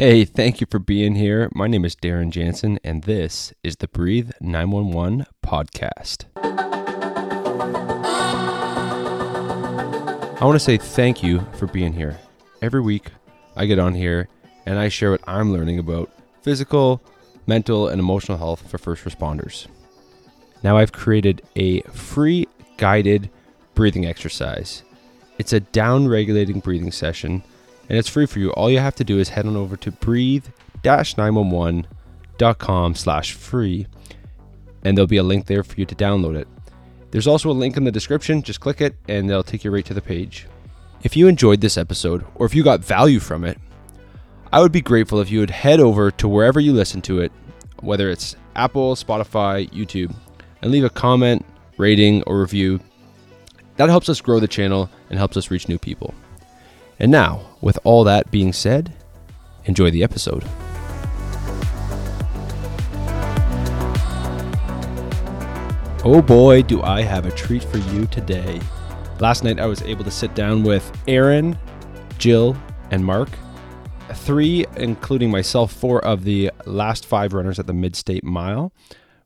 Hey, thank you for being here. My name is Darren Jansen, and this is the Breathe 911 podcast. I want to say thank you for being here. Every week, I get on here and I share what I'm learning about physical, mental, and emotional health for first responders. Now, I've created a free guided breathing exercise. It's a down regulating breathing session and it's free for you. All you have to do is head on over to breathe-911.com slash free and there'll be a link there for you to download it. There's also a link in the description. Just click it and they'll take you right to the page. If you enjoyed this episode or if you got value from it, I would be grateful if you would head over to wherever you listen to it, whether it's Apple, Spotify, YouTube, and leave a comment, rating, or review. That helps us grow the channel and helps us reach new people. And now, with all that being said, enjoy the episode. Oh boy, do I have a treat for you today. Last night I was able to sit down with Aaron, Jill, and Mark. Three, including myself, four of the last five runners at the Mid State Mile.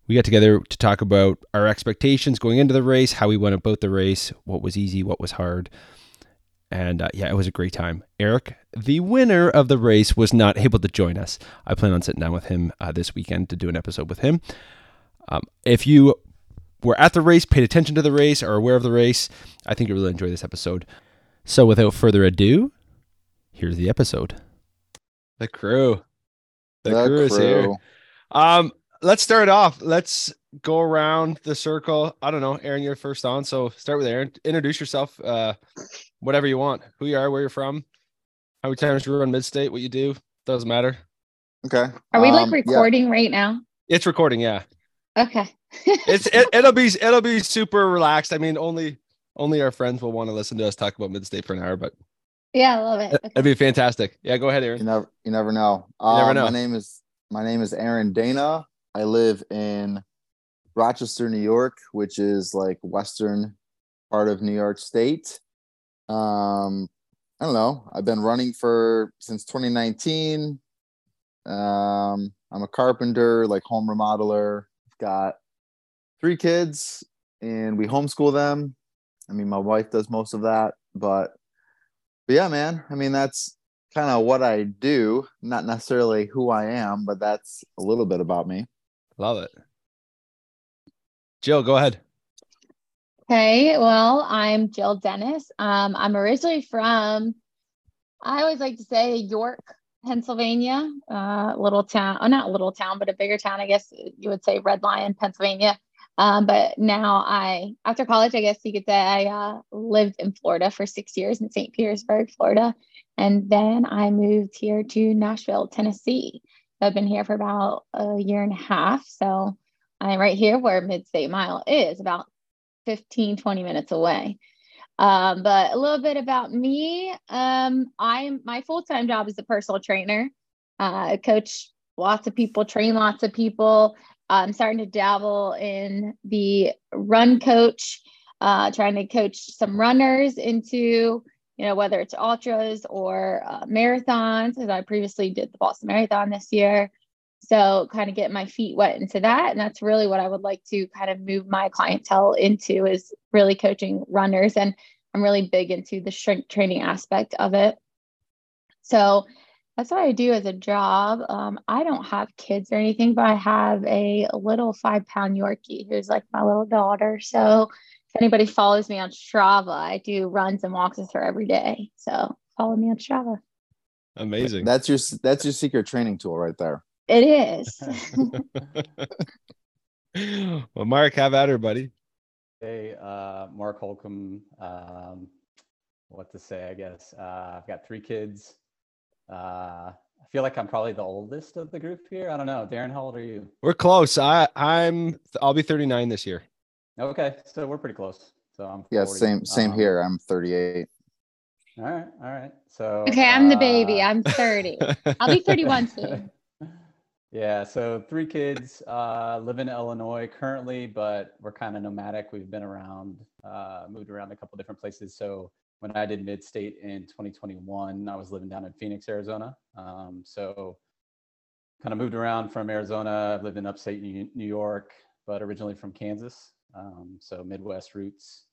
We got together to talk about our expectations going into the race, how we went about the race, what was easy, what was hard. And uh, yeah, it was a great time. Eric, the winner of the race, was not able to join us. I plan on sitting down with him uh, this weekend to do an episode with him. Um, if you were at the race, paid attention to the race, or aware of the race, I think you'll really enjoy this episode. So without further ado, here's the episode. The crew. The, The crew, is here. Um, let's start off. Let's go around the circle. I don't know, Aaron, you're first on, so start with Aaron. Introduce yourself, uh, whatever you want. Who you are, where you're from, how many times you run mid state, what you do. Doesn't matter. Okay. Are we like Um, yeah. recording right now? It's recording, yeah. Okay. It's it, it'll be it'll be super relaxed. I mean, only only our friends will want to listen to us talk about mid state for an hour, but yeah, I love it. it- it'd be fantastic. Yeah, go ahead, Aaron. You never you never know. You never Um, know. My name is my name is Aaron Dana. I live in Rochester, New York, which is like western part of New York State. Um, I don't know. I've been running for since 2019. Um, I'm a carpenter, like home remodeler. Got three kids, and we homeschool them. I mean, my wife does most of that, but but yeah, man. I mean, that's kind of what I do, not necessarily who I am, but that's a little bit about me. Love it. Jill, go ahead. Okay. Well, I'm Jill Dennis. Um, I'm originally from, I always like to say York, Pennsylvania, uh, little town, oh, not a little town, but a bigger town, I guess you would say Red Lion, Pennsylvania. Um, but now I, after college, I guess you could say I uh, lived in Florida for six years in St. Petersburg, Florida. And then I moved here to Nashville, Tennessee. I've been here for about a year and a half. So I'm right here where Mid State Mile is, about 15, 20 minutes away. Um, but a little bit about me. Um, I'm my full-time job is a personal trainer. Uh, I coach lots of people, train lots of people. I'm starting to dabble in the run coach, uh, trying to coach some runners into, you know, whether it's ultras or uh, marathons, as I previously did the Boston Marathon this year. So, kind of get my feet wet into that. And that's really what I would like to kind of move my clientele into is really coaching runners. And I'm really big into the strength training aspect of it. So, that's what I do as a job. Um, I don't have kids or anything, but I have a little five pound Yorkie who's like my little daughter. So, if anybody follows me on Strava, I do runs and walks with her every day. So, follow me on Strava. Amazing. That's your that's your secret training tool right there. It is. well, Mark, have at her, buddy. Hey, uh, Mark Holcomb. Um, what to say? I guess uh, I've got three kids. Uh, I feel like I'm probably the oldest of the group here. I don't know. Darren, how old are you? We're close. I I'm I'll be 39 this year. Okay, so we're pretty close. So I'm Yeah, same same Um, here. I'm 38. All right, all right. So okay, I'm the baby. uh, I'm 30. I'll be 31 soon. Yeah, so three kids uh, live in Illinois currently, but we're kind of nomadic. We've been around, uh, moved around a couple different places. So when I did mid state in 2021, I was living down in Phoenix, Arizona. Um, so kind of moved around from Arizona. I've lived in upstate New York, but originally from Kansas. Um, so Midwest roots.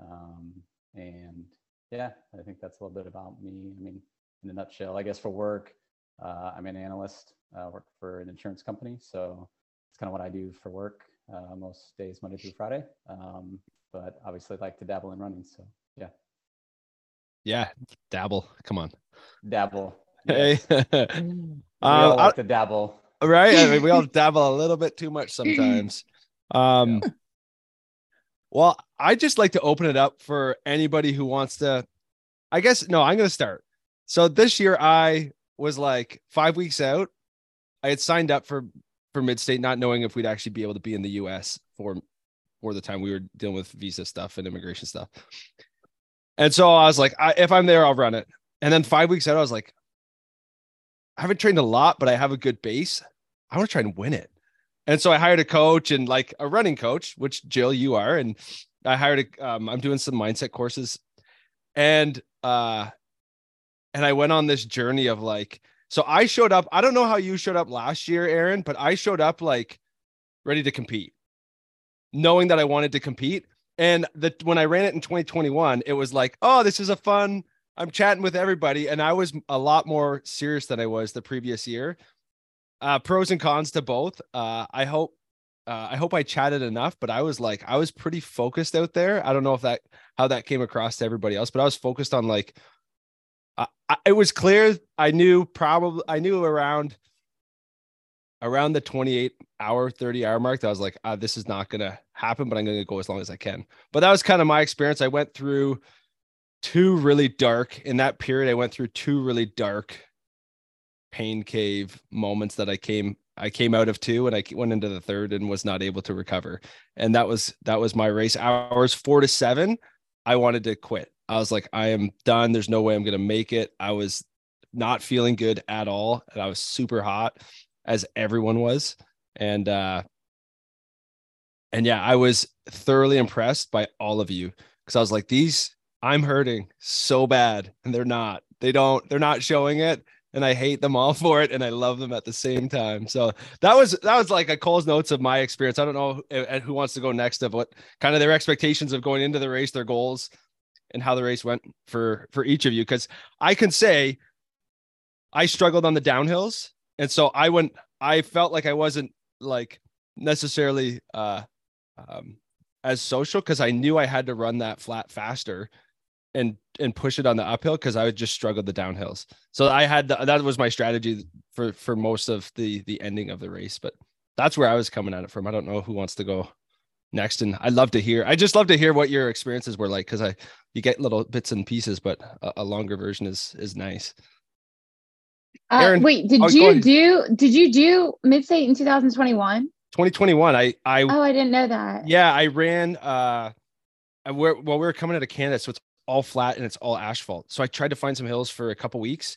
Um, and yeah, I think that's a little bit about me. I mean, in a nutshell, I guess for work, uh, I'm an analyst, uh, work for an insurance company. So it's kind of what I do for work uh, most days, Monday through Friday. Um, but obviously like to dabble in running. So yeah. Yeah. Dabble. Come on. Dabble. Hey. Yes. um, we all I- like to dabble. right? I mean, we all dabble a little bit too much sometimes. Um, well, I just like to open it up for anybody who wants to. I guess no, I'm going to start. So this year I was like five weeks out. I had signed up for for Midstate, not knowing if we'd actually be able to be in the U.S. for for the time we were dealing with visa stuff and immigration stuff. And so I was like, I, if I'm there, I'll run it. And then five weeks out, I was like, I haven't trained a lot, but I have a good base. I want to try and win it. And so I hired a coach and like a running coach, which Jill, you are. And I hired a, um, I'm doing some mindset courses and, uh, and I went on this journey of like, so I showed up. I don't know how you showed up last year, Aaron, but I showed up like ready to compete, knowing that I wanted to compete. And that when I ran it in 2021, it was like, oh, this is a fun, I'm chatting with everybody. And I was a lot more serious than I was the previous year uh, pros and cons to both. Uh, I hope uh, I hope I chatted enough, but I was like I was pretty focused out there. I don't know if that how that came across to everybody else, but I was focused on like I, it was clear. I knew probably I knew around around the 28 hour 30 hour mark that I was like uh, this is not gonna happen, but I'm gonna go as long as I can. But that was kind of my experience. I went through two really dark in that period. I went through two really dark pain cave moments that I came I came out of two and I went into the third and was not able to recover. And that was that was my race hours 4 to 7. I wanted to quit. I was like I am done. There's no way I'm going to make it. I was not feeling good at all and I was super hot as everyone was. And uh and yeah, I was thoroughly impressed by all of you cuz I was like these I'm hurting so bad and they're not. They don't they're not showing it and I hate them all for it, and I love them at the same time. So that was that was like a Cole's notes of my experience. I don't know who wants to go next of what kind of their expectations of going into the race, their goals, and how the race went for for each of you. Because I can say I struggled on the downhills, and so I went. I felt like I wasn't like necessarily uh, um, as social because I knew I had to run that flat faster and and push it on the uphill because I would just struggle the downhills. So I had the, that was my strategy for for most of the the ending of the race. But that's where I was coming at it from. I don't know who wants to go next, and I'd love to hear. I just love to hear what your experiences were like because I you get little bits and pieces, but a, a longer version is is nice. Uh, Aaron, wait, did oh, you do did you do mid state in 2021? 2021, I I Oh, I didn't know that. yeah I ran uh I- we're well we were coming out of Canada, so it's all flat and it's all asphalt. So I tried to find some hills for a couple weeks,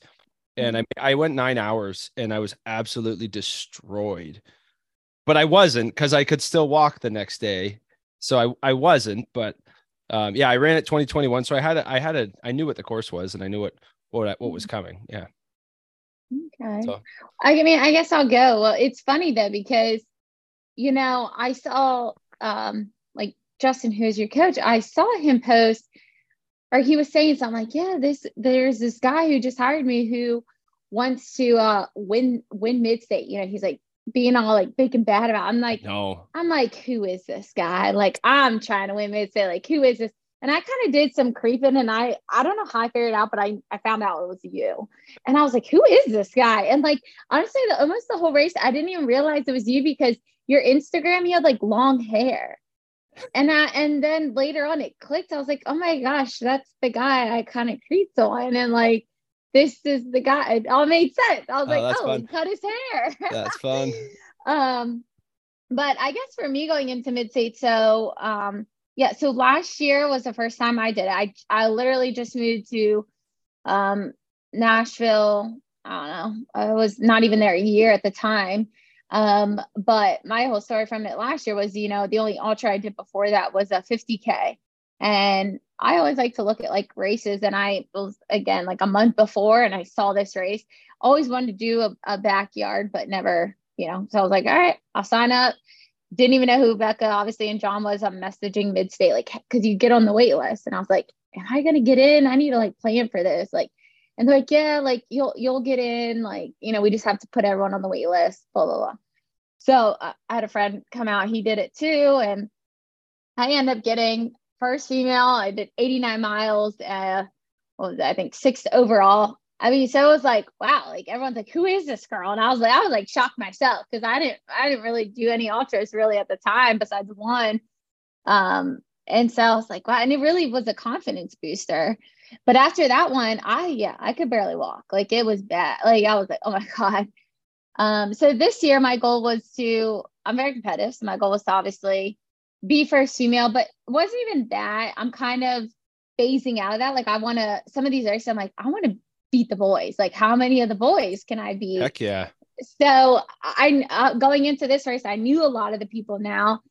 and I I went nine hours and I was absolutely destroyed. But I wasn't because I could still walk the next day. So I I wasn't, but um yeah, I ran it 2021. So I had a, I had a I knew what the course was and I knew what what what was coming. Yeah. Okay. So- I mean, I guess I'll go. Well, it's funny though because you know I saw um like Justin, who is your coach, I saw him post or he was saying something like, "Yeah, this there's this guy who just hired me who wants to uh win win mid state." You know, he's like being all like big and bad about. I'm like, No. I'm like, who is this guy? Like, I'm trying to win mid state. Like, who is this? And I kind of did some creeping, and I I don't know how I figured it out, but I I found out it was you. And I was like, who is this guy? And like honestly, the, almost the whole race, I didn't even realize it was you because your Instagram, you had like long hair. And I and then later on it clicked. I was like, oh my gosh, that's the guy I kind of creeped on. And like this is the guy. It all made sense. I was Oh, like, oh, fun. he cut his hair. That's fun. um, but I guess for me going into mid state, so um, yeah, so last year was the first time I did it. I I literally just moved to um Nashville. I don't know. I was not even there a year at the time. Um, but my whole story from it last year was, you know, the only ultra I did before that was a 50k, and I always like to look at like races, and I was again like a month before, and I saw this race. Always wanted to do a, a backyard, but never, you know. So I was like, all right, I'll sign up. Didn't even know who Becca, obviously, and John was. I'm messaging mid state, like, because you get on the wait list, and I was like, am I gonna get in? I need to like plan for this, like. And they're like, yeah, like you'll you'll get in, like you know, we just have to put everyone on the wait list, blah blah blah. So uh, I had a friend come out, he did it too, and I end up getting first female. I did 89 miles. Uh, it? I think sixth overall. I mean, so it was like, wow, like everyone's like, who is this girl? And I was like, I was like shocked myself because I didn't, I didn't really do any ultras really at the time besides one. Um, and so I was like, wow, and it really was a confidence booster. But after that one, I yeah, I could barely walk. Like it was bad. Like I was like, oh my god. Um, so this year my goal was to. I'm very competitive, so my goal was to obviously be first female, but wasn't even that. I'm kind of phasing out of that. Like I want to. Some of these races, I'm like, I want to beat the boys. Like how many of the boys can I beat? Heck yeah. So I uh, going into this race, I knew a lot of the people now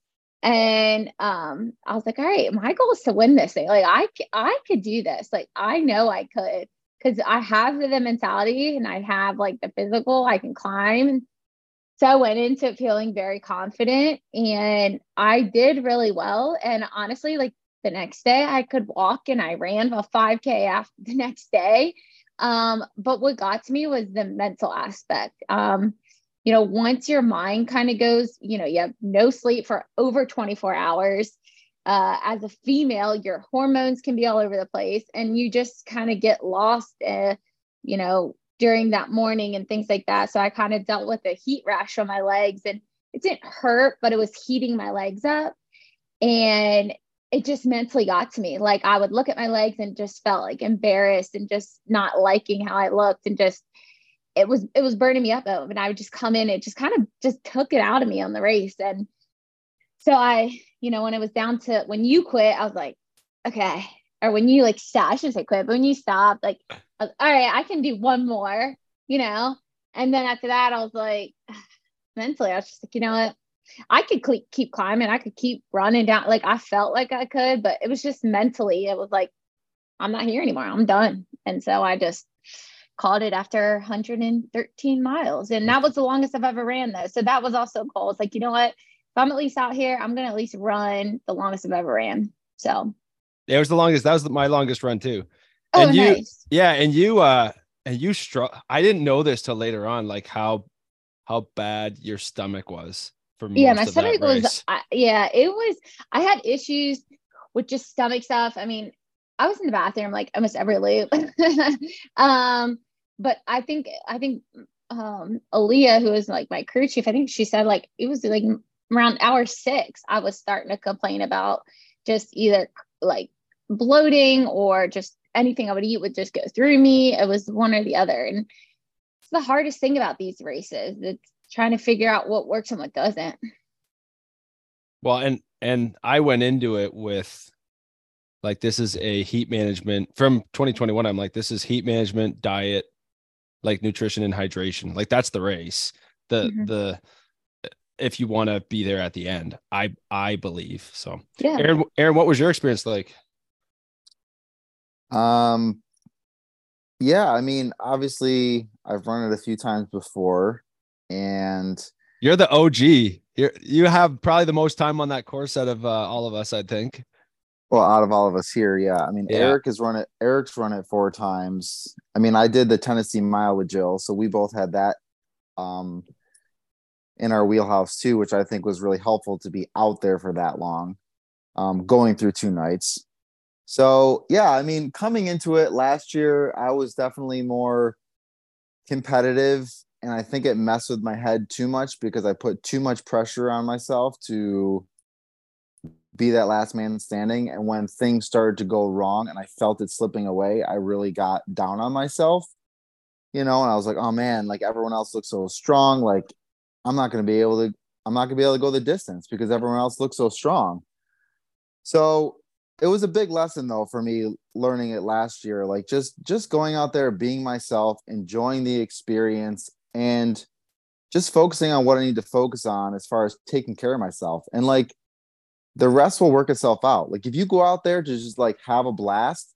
and um i was like all right my goal is to win this thing like i i could do this like i know i could because i have the mentality and i have like the physical i can climb so i went into it feeling very confident and i did really well and honestly like the next day i could walk and i ran a 5k after the next day um but what got to me was the mental aspect um you know, once your mind kind of goes, you know, you have no sleep for over 24 hours. Uh, as a female, your hormones can be all over the place and you just kind of get lost, uh, you know, during that morning and things like that. So I kind of dealt with a heat rash on my legs and it didn't hurt, but it was heating my legs up. And it just mentally got to me. Like I would look at my legs and just felt like embarrassed and just not liking how I looked and just it was it was burning me up and I would just come in it just kind of just took it out of me on the race and so I you know when it was down to when you quit I was like okay or when you like stop I shouldn't say quit but when you stop, like was, all right I can do one more you know and then after that I was like mentally I was just like you know what I could keep climbing I could keep running down like I felt like I could but it was just mentally it was like I'm not here anymore I'm done and so I just called it after 113 miles. And that was the longest I've ever ran though. So that was also cool. It's like, you know what? If I'm at least out here, I'm going to at least run the longest I've ever ran. So it was the longest. That was my longest run too. Oh, and you, nice. yeah. And you, uh, and you struck, I didn't know this till later on, like how, how bad your stomach was for me. Yeah. My stomach was, I, yeah, it was, I had issues with just stomach stuff. I mean, I was in the bathroom like almost every loop. um, but I think I think um Aaliyah, who is like my crew chief, I think she said like it was like around hour six, I was starting to complain about just either like bloating or just anything I would eat would just go through me. It was one or the other. And it's the hardest thing about these races. It's trying to figure out what works and what doesn't. Well, and and I went into it with like this is a heat management from 2021 i'm like this is heat management diet like nutrition and hydration like that's the race the mm-hmm. the if you want to be there at the end i i believe so yeah aaron aaron what was your experience like um yeah i mean obviously i've run it a few times before and you're the og you're, you have probably the most time on that course out of uh, all of us i think well, out of all of us here, yeah. I mean, yeah. Eric has run it. Eric's run it four times. I mean, I did the Tennessee Mile with Jill, so we both had that um, in our wheelhouse too, which I think was really helpful to be out there for that long, um, going through two nights. So yeah, I mean, coming into it last year, I was definitely more competitive, and I think it messed with my head too much because I put too much pressure on myself to be that last man standing. And when things started to go wrong and I felt it slipping away, I really got down on myself, you know, and I was like, oh man, like everyone else looks so strong. Like I'm not going to be able to, I'm not going to be able to go the distance because everyone else looks so strong. So it was a big lesson though for me learning it last year like just just going out there being myself enjoying the experience and just focusing on what i need to focus on as far as taking care of myself and like the rest will work itself out. Like if you go out there to just like have a blast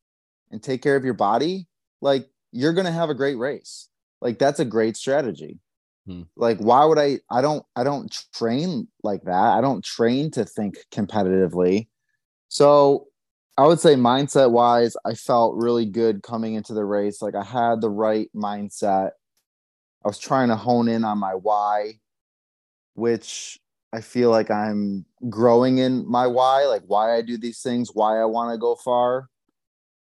and take care of your body, like you're going to have a great race. Like that's a great strategy. Hmm. Like why would I I don't I don't train like that. I don't train to think competitively. So I would say mindset wise, I felt really good coming into the race. Like I had the right mindset. I was trying to hone in on my why, which I feel like I'm growing in my why, like why I do these things, why I want to go far.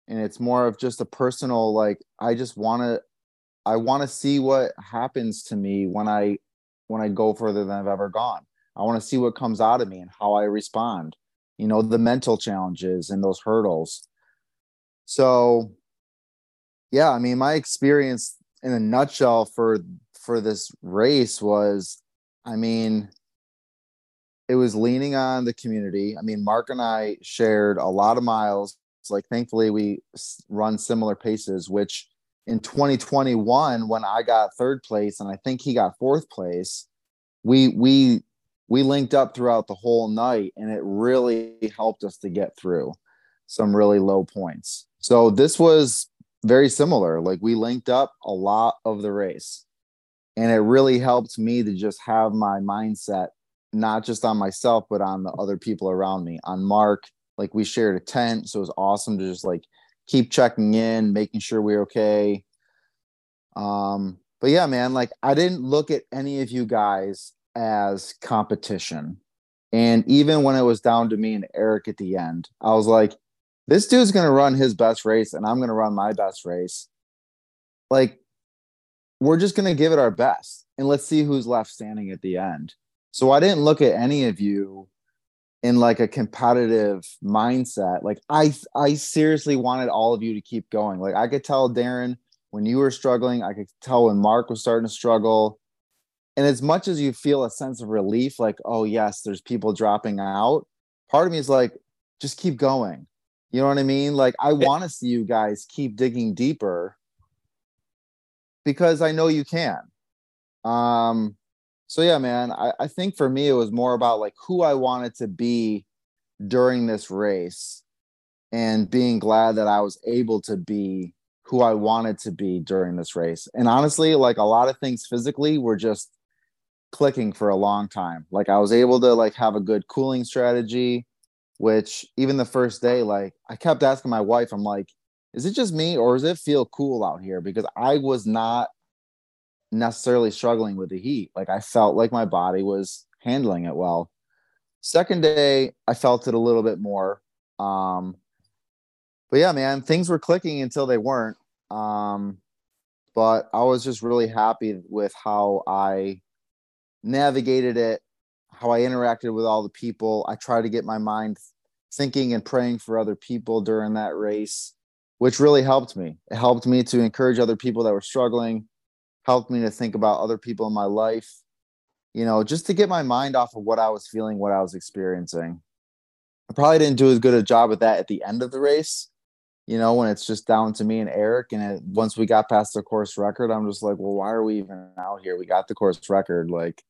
And it's more of just a personal, like, I just want to, I want to see what happens to me when I, when I go further than I've ever gone. I want to see what comes out of me and how I respond, you know, the mental challenges and those hurdles. So, yeah, I mean, my experience in a nutshell for, for this race was, I mean, it was leaning on the community. I mean, Mark and I shared a lot of miles. Like, thankfully, we run similar paces, which in 2021, when I got third place and I think he got fourth place, we, we, we linked up throughout the whole night and it really helped us to get through some really low points. So this was very similar. Like we linked up a lot of the race and it really helped me to just have my mindset not just on myself, but on the other people around me. On Mark, like we shared a tent, so it was awesome to just like keep checking in, making sure we're okay. Um, but yeah, man, like I didn't look at any of you guys as competition. And even when it was down to me and Eric at the end, I was like, this dude's gonna run his best race and I'm gonna run my best race. Like, we're just gonna give it our best and let's see who's left standing at the end. So I didn't look at any of you in like a competitive mindset. Like I I seriously wanted all of you to keep going. Like I could tell Darren when you were struggling, I could tell when Mark was starting to struggle. And as much as you feel a sense of relief, like, oh yes, there's people dropping out, part of me is like, just keep going. You know what I mean? Like I want to see you guys keep digging deeper because I know you can. Um so yeah, man, I, I think for me it was more about like who I wanted to be during this race and being glad that I was able to be who I wanted to be during this race. And honestly, like a lot of things physically were just clicking for a long time. Like I was able to like have a good cooling strategy, which even the first day, like I kept asking my wife, I'm like, is it just me or does it feel cool out here? Because I was not necessarily struggling with the heat. Like I felt like my body was handling it well. Second day, I felt it a little bit more. Um, but yeah, man, things were clicking until they weren't. Um, but I was just really happy with how I navigated it, how I interacted with all the people. I tried to get my mind thinking and praying for other people during that race, which really helped me. It helped me to encourage other people that were struggling helped me to think about other people in my life, you know, just to get my mind off of what I was feeling, what I was experiencing. I probably didn't do as good a job with that at the end of the race, you know, when it's just down to me and Eric. And it, once we got past the course record, I'm just like, well, why are we even out here? We got the course record. Like,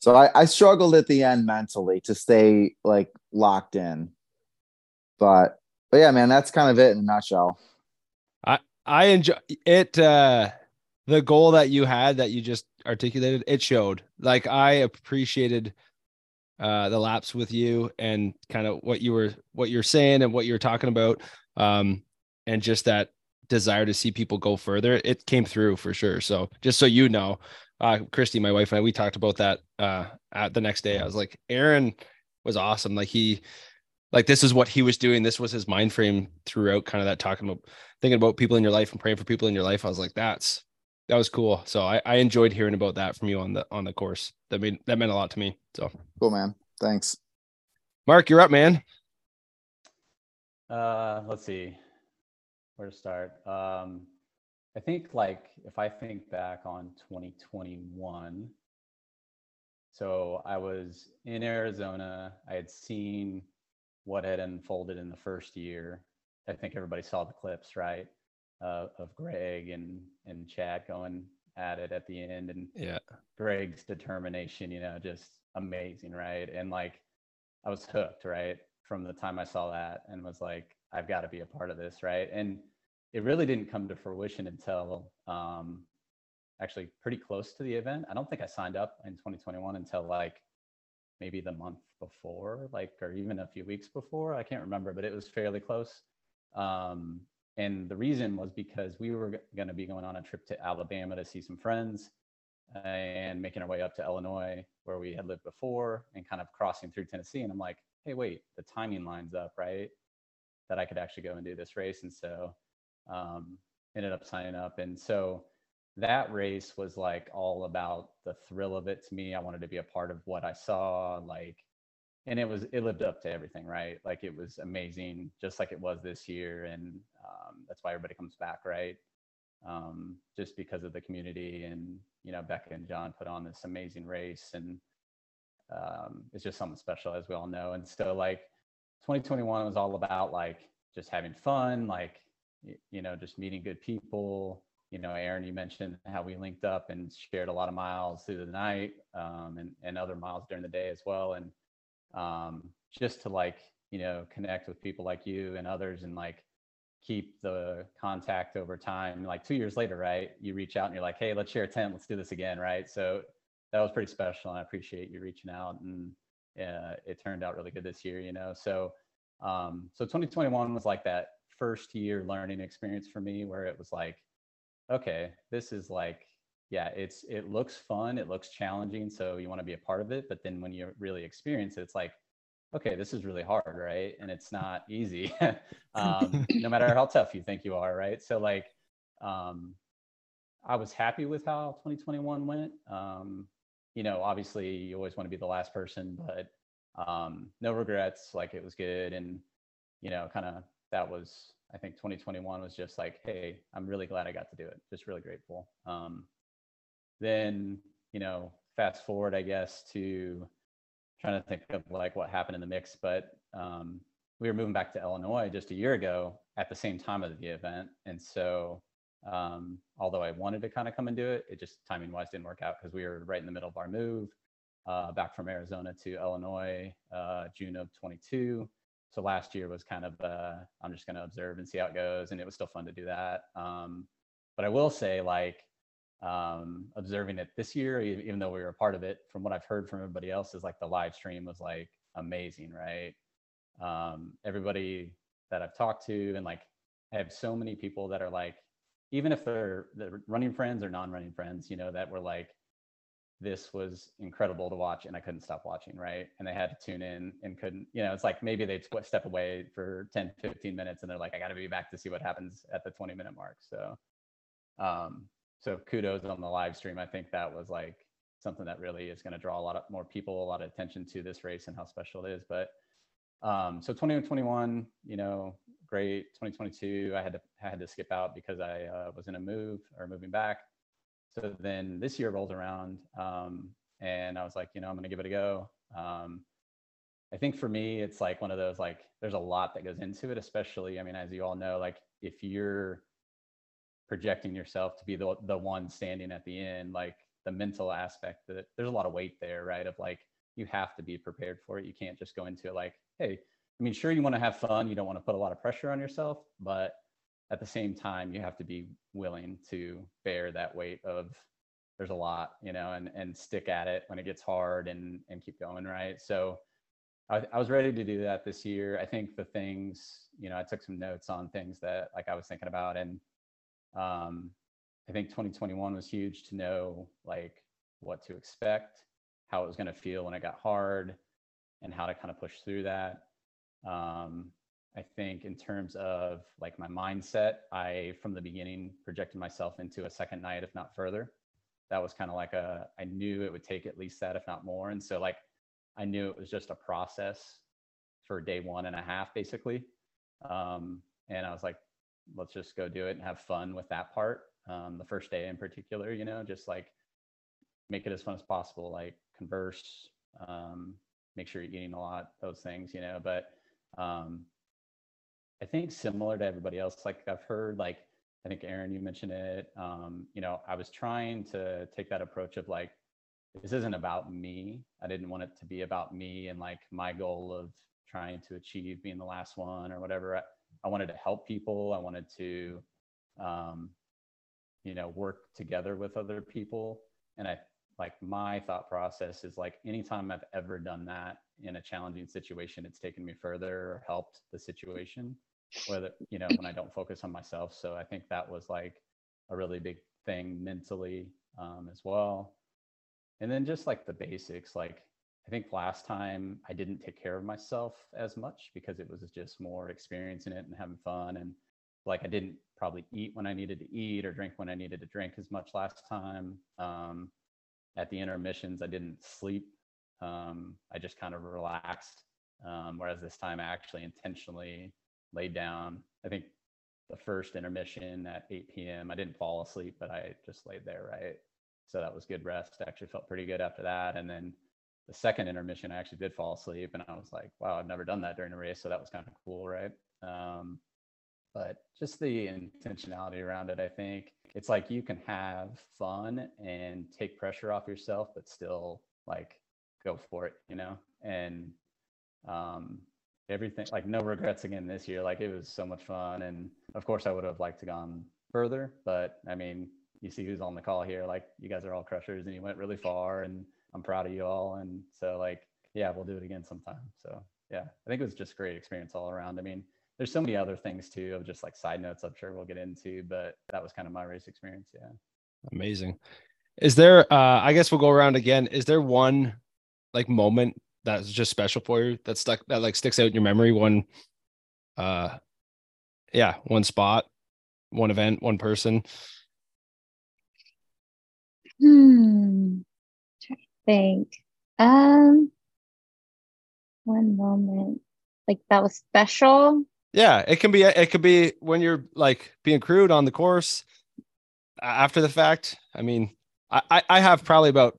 so I, I struggled at the end mentally to stay like locked in. But, but yeah, man, that's kind of it in a nutshell. I, I enjoy it. Uh, the goal that you had that you just articulated, it showed. Like I appreciated uh the laps with you and kind of what you were what you're saying and what you're talking about. Um and just that desire to see people go further. It came through for sure. So just so you know, uh Christy, my wife and I, we talked about that uh at the next day. I was like, Aaron was awesome. Like he like this is what he was doing. This was his mind frame throughout, kind of that talking about thinking about people in your life and praying for people in your life. I was like, that's that was cool. So I, I enjoyed hearing about that from you on the on the course. That made that meant a lot to me. So cool, man. Thanks. Mark, you're up, man. Uh, let's see where to start. Um, I think like if I think back on 2021, so I was in Arizona. I had seen what had unfolded in the first year. I think everybody saw the clips, right? Uh, of Greg and and Chad going at it at the end, and yeah, Greg's determination, you know, just amazing, right? And like I was hooked, right? From the time I saw that and was like, I've got to be a part of this, right? And it really didn't come to fruition until um, actually pretty close to the event. I don't think I signed up in 2021 until like maybe the month before, like, or even a few weeks before. I can't remember, but it was fairly close. Um, and the reason was because we were going to be going on a trip to Alabama to see some friends and making our way up to Illinois, where we had lived before, and kind of crossing through Tennessee. And I'm like, hey, wait, the timing lines up, right? That I could actually go and do this race. And so um, ended up signing up. And so that race was like all about the thrill of it to me. I wanted to be a part of what I saw, like, and it was it lived up to everything, right? Like it was amazing, just like it was this year, and that's why everybody comes back, right? Um, just because of the community, and you know, Becca and John put on this amazing race, and um, it's just something special, as we all know. And so, like, 2021 was all about like just having fun, like you know, just meeting good people. You know, Aaron, you mentioned how we linked up and shared a lot of miles through the night um, and, and other miles during the day as well. And um, just to like, you know, connect with people like you and others and like keep the contact over time. Like two years later, right? You reach out and you're like, hey, let's share a tent. Let's do this again, right? So that was pretty special. And I appreciate you reaching out. And uh, it turned out really good this year, you know? So, um, so 2021 was like that first year learning experience for me where it was like, okay, this is like, yeah, it's it looks fun, it looks challenging, so you want to be a part of it. But then when you really experience it, it's like, okay, this is really hard, right? And it's not easy, um, no matter how tough you think you are, right? So like, um, I was happy with how 2021 went. Um, you know, obviously, you always want to be the last person, but um, no regrets. Like it was good, and you know, kind of that was I think 2021 was just like, hey, I'm really glad I got to do it. Just really grateful. Um, then you know, fast forward, I guess, to trying to think of like what happened in the mix, but um, we were moving back to Illinois just a year ago at the same time of the event, and so um, although I wanted to kind of come and do it, it just timing wise didn't work out because we were right in the middle of our move uh, back from Arizona to Illinois, uh, June of 22 so last year was kind of uh, i'm just going to observe and see how it goes. And it was still fun to do that. Um, but i will say like um, observing it this year even though we were a part of it from what i've heard from everybody else is like the live stream was like amazing right um, everybody that i've talked to and like i have so many people that are like even if they're, they're running friends or non-running friends you know that were like this was incredible to watch and I couldn't stop watching, right? And they had to tune in and couldn't, you know, it's like maybe they'd step away for 10, 15 minutes and they're like, I got to be back to see what happens at the 20 minute mark. So, um, so kudos on the live stream. I think that was like something that really is going to draw a lot of more people, a lot of attention to this race and how special it is. But, um, so 2021, you know, great. 2022, I had to, I had to skip out because I uh, was in a move or moving back so then this year rolled around um, and I was like, you know, I'm going to give it a go. Um, I think for me, it's like one of those, like, there's a lot that goes into it, especially, I mean, as you all know, like if you're projecting yourself to be the, the one standing at the end, like the mental aspect that there's a lot of weight there, right? Of like, you have to be prepared for it. You can't just go into it like, hey, I mean, sure, you want to have fun. You don't want to put a lot of pressure on yourself, but at the same time you have to be willing to bear that weight of there's a lot you know and and stick at it when it gets hard and and keep going right so I, I was ready to do that this year i think the things you know i took some notes on things that like i was thinking about and um i think 2021 was huge to know like what to expect how it was going to feel when it got hard and how to kind of push through that um I think in terms of like my mindset, I from the beginning projected myself into a second night, if not further. That was kind of like a I knew it would take at least that, if not more. And so like I knew it was just a process for day one and a half, basically. Um, and I was like, let's just go do it and have fun with that part. Um, the first day in particular, you know, just like make it as fun as possible, like converse, um, make sure you're eating a lot, those things, you know. But um, I think similar to everybody else, like I've heard, like I think Aaron, you mentioned it. Um, you know, I was trying to take that approach of like, this isn't about me. I didn't want it to be about me and like my goal of trying to achieve being the last one or whatever. I, wanted to help people. I wanted to, um, you know, work together with other people. And I like my thought process is like anytime I've ever done that in a challenging situation, it's taken me further or helped the situation. Whether you know when I don't focus on myself. So I think that was like a really big thing mentally um, as well. And then just like the basics, like I think last time I didn't take care of myself as much because it was just more experiencing it and having fun. And like I didn't probably eat when I needed to eat or drink when I needed to drink as much last time. Um, at the intermissions, I didn't sleep. Um, I just kind of relaxed. Um, whereas this time I actually intentionally laid down. I think the first intermission at 8 p.m. I didn't fall asleep, but I just laid there, right? So that was good rest. I actually felt pretty good after that. And then the second intermission, I actually did fall asleep, and I was like, wow, I've never done that during a race, so that was kind of cool, right? Um, but just the intentionality around it, I think it's like you can have fun and take pressure off yourself, but still like go for it, you know? And um, everything like no regrets again this year. Like it was so much fun. And of course I would have liked to gone further, but I mean, you see who's on the call here. Like you guys are all crushers and you went really far and I'm proud of you all. And so like, yeah, we'll do it again sometime. So yeah, I think it was just great experience all around. I mean, there's so many other things too of just like side notes I'm sure we'll get into, but that was kind of my race experience. Yeah. Amazing. Is there uh I guess we'll go around again. Is there one like moment that's just special for you that stuck that like sticks out in your memory one uh yeah one spot one event one person Hmm. Think. Um, one moment like that was special. yeah it can be it could be when you're like being crewed on the course after the fact i mean i i, have probably about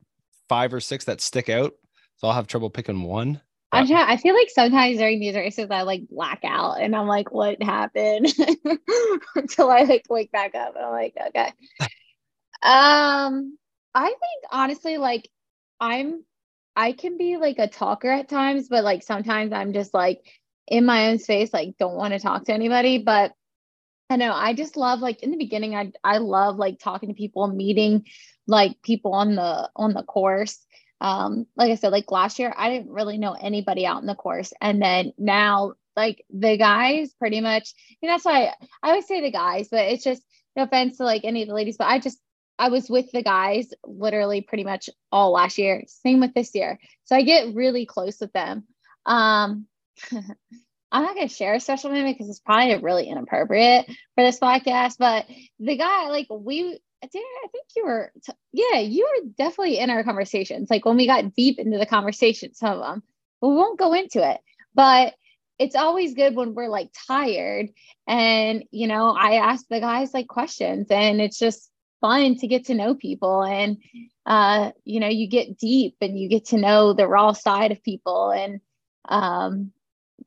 five or six that stick out so i'll have trouble picking one I try, I feel like sometimes during these races I like black out and I'm like, what happened? Until I like wake back up and I'm like, okay. Um, I think honestly, like I'm I can be like a talker at times, but like sometimes I'm just like in my own space, like don't want to talk to anybody. But I know I just love like in the beginning, I I love like talking to people, meeting like people on the on the course um like i said like last year i didn't really know anybody out in the course and then now like the guys pretty much you know that's why I, I always say the guys but it's just no offense to like any of the ladies but i just i was with the guys literally pretty much all last year same with this year so i get really close with them um I'm not gonna share a special moment because it's probably really inappropriate for this podcast. But the guy, like we I think you were, t- yeah, you were definitely in our conversations. Like when we got deep into the conversation, some of them, we won't go into it. But it's always good when we're like tired. And, you know, I ask the guys like questions and it's just fun to get to know people. And, uh, you know, you get deep and you get to know the raw side of people. And um,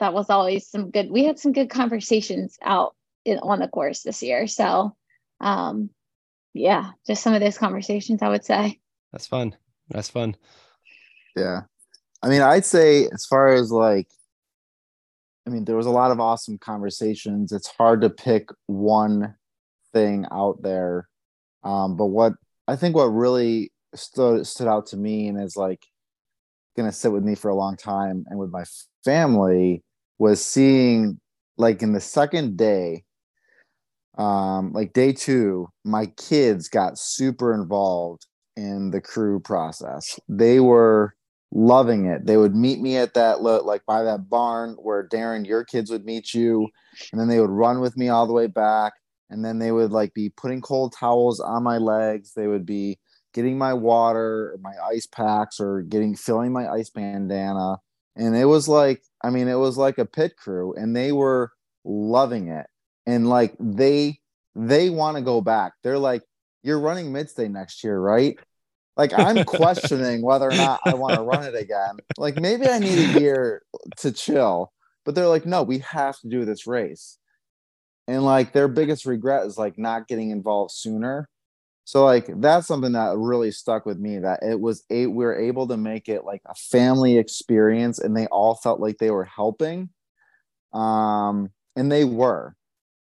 that was always some good, we had some good conversations out in, on the course this year. So, um, yeah, just some of those conversations, I would say. that's fun that's fun Yeah. I mean, I'd say as far as like, I mean, there was a lot of awesome conversations. It's hard to pick one thing out there. Um, but what I think what really stood stood out to me and is like gonna sit with me for a long time and with my family was seeing like in the second day um like day two my kids got super involved in the crew process. They were loving it. They would meet me at that like by that barn where darren your kids would meet you and then they would run with me all the way back and then they would like be putting cold towels on my legs. They would be getting my water my ice packs or getting filling my ice bandana. And it was like i mean it was like a pit crew and they were loving it. And like they they want to go back. They're like you're running Midstate next year right? Like i'm questioning whether or not i want to run it again. Like maybe i need a year to chill. But they're like no we have to do this race and like their biggest regret is like not getting involved sooner So like that's something that really stuck with me that it was a we were able to make it like a family experience and they all felt like they were helping. Um and they were.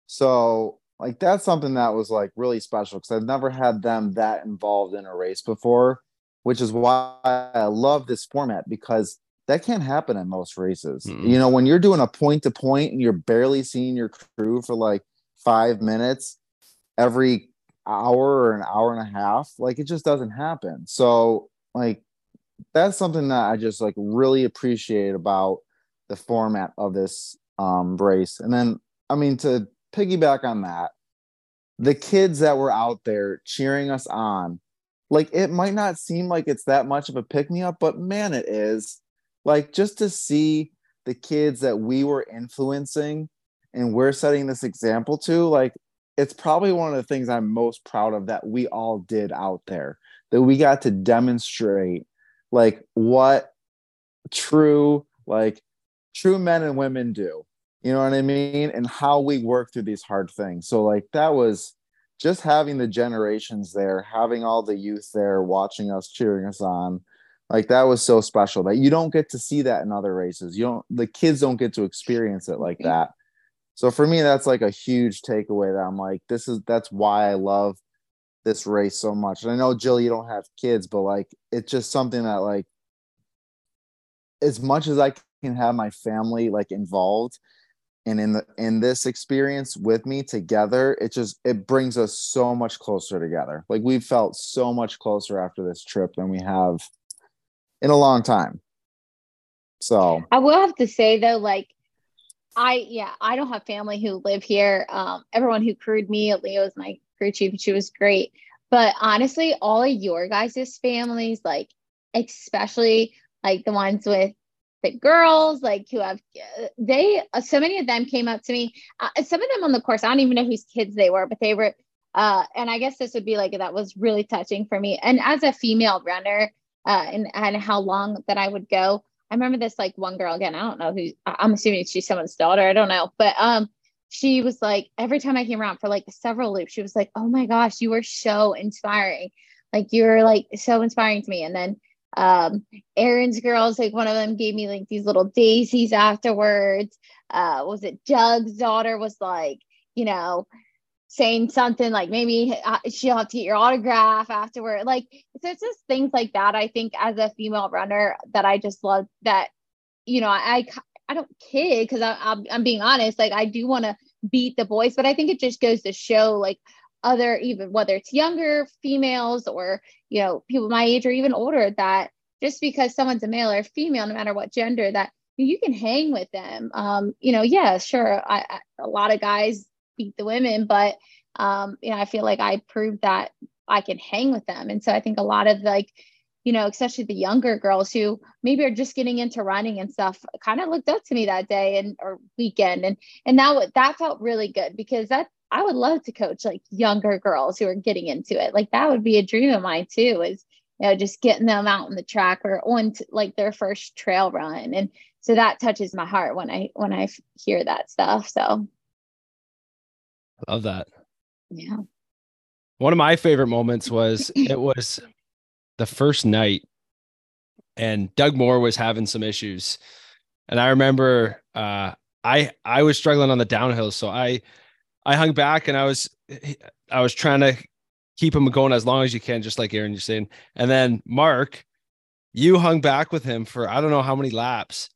So like that's something that was like really special because I've never had them that involved in a race before, which is why I love this format because that can't happen in most races. Mm-hmm. You know, when you're doing a point to point and you're barely seeing your crew for like five minutes every hour or an hour and a half, like it just doesn't happen. So, like, that's something that I just like really appreciate about the format of this um race. And then, I mean, to piggyback on that, the kids that were out there cheering us on, like, it might not seem like it's that much of a pick me up, but man, it is like just to see the kids that we were influencing and we're setting this example to like it's probably one of the things i'm most proud of that we all did out there that we got to demonstrate like what true like true men and women do. You know what i mean? And how we work through these hard things. So like that was just having the generations there having all the youth there watching us cheering us on like that was so special that you don't get to see that in other races. You don't the kids don't get to experience it like that. So for me that's like a huge takeaway that i'm like this is that's why i love this race so much. And i know jill you don't have kids but like it's just something that like as much as i can have my family like involved and in the in this experience with me together it just it brings us so much closer together. Like we've felt so much closer after this trip than we have in a long time. So I will have to say though, like I yeah, I don't have family who live here. Um, everyone who crewed me, Leo is my crew chief, she was great. But honestly, all of your guys' families, like especially like the ones with the girls, like who have they uh, so many of them came up to me. Uh, some of them on the course, I don't even know whose kids they were, but they were. Uh, and I guess this would be like that was really touching for me. And as a female runner, uh, and and how long that I would go. I remember this like one girl again. I don't know who. I'm assuming she's someone's daughter. I don't know, but um, she was like every time I came around for like several loops, she was like, "Oh my gosh, you were so inspiring! Like you were like so inspiring to me." And then um, Aaron's girls, like one of them gave me like these little daisies afterwards. Uh, was it Doug's daughter was like, you know, saying something like maybe uh, she'll have to get your autograph afterward. Like so it's just things like that. I think as a female runner that I just love that, you know, I, I don't kid because I'm, I'm being honest. Like I do want to beat the boys, but I think it just goes to show like other, even whether it's younger females or, you know, people my age or even older that just because someone's a male or female, no matter what gender, that you can hang with them. Um, you know, yeah, sure. I, I, a lot of guys beat the women, but um, you know, I feel like I proved that I can hang with them. And so I think a lot of like, you know, especially the younger girls who maybe are just getting into running and stuff, kind of looked up to me that day and or weekend, and and that that felt really good because that I would love to coach like younger girls who are getting into it. Like that would be a dream of mine too. Is you know just getting them out on the track or on like their first trail run, and so that touches my heart when I when I hear that stuff. So Love that. Yeah. One of my favorite moments was it was the first night and Doug Moore was having some issues. And I remember uh I I was struggling on the downhill. So I I hung back and I was I was trying to keep him going as long as you can, just like Aaron you're saying. And then Mark, you hung back with him for I don't know how many laps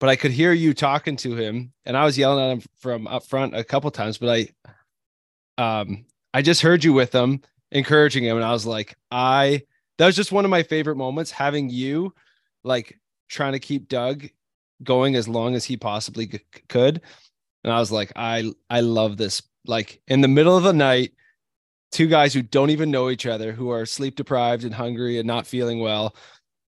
but I could hear you talking to him, and I was yelling at him from up front a couple times. But I, um, I just heard you with him, encouraging him, and I was like, I that was just one of my favorite moments having you, like trying to keep Doug going as long as he possibly c- could, and I was like, I I love this. Like in the middle of the night, two guys who don't even know each other, who are sleep deprived and hungry and not feeling well,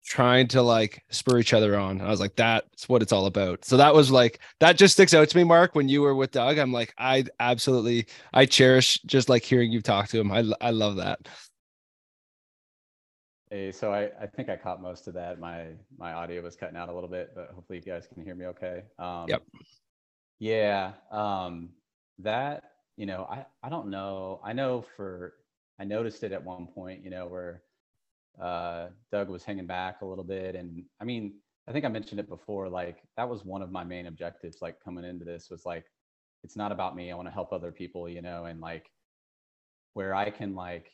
trying to like spur each other on. I was like, that's what it's all about. So that was like that just sticks out to me, Mark. When you were with Doug, I'm like, I absolutely I cherish just like hearing you talk to him. I I love that. Hey, so I, I think I caught most of that. My my audio was cutting out a little bit, but hopefully you guys can hear me okay. Um, yep. Yeah. Um, that you know, I I don't know. I know for I noticed it at one point, you know, where uh, Doug was hanging back a little bit. And I mean, I think I mentioned it before, like that was one of my main objectives, like coming into this was like, it's not about me. I want to help other people, you know, and like where I can like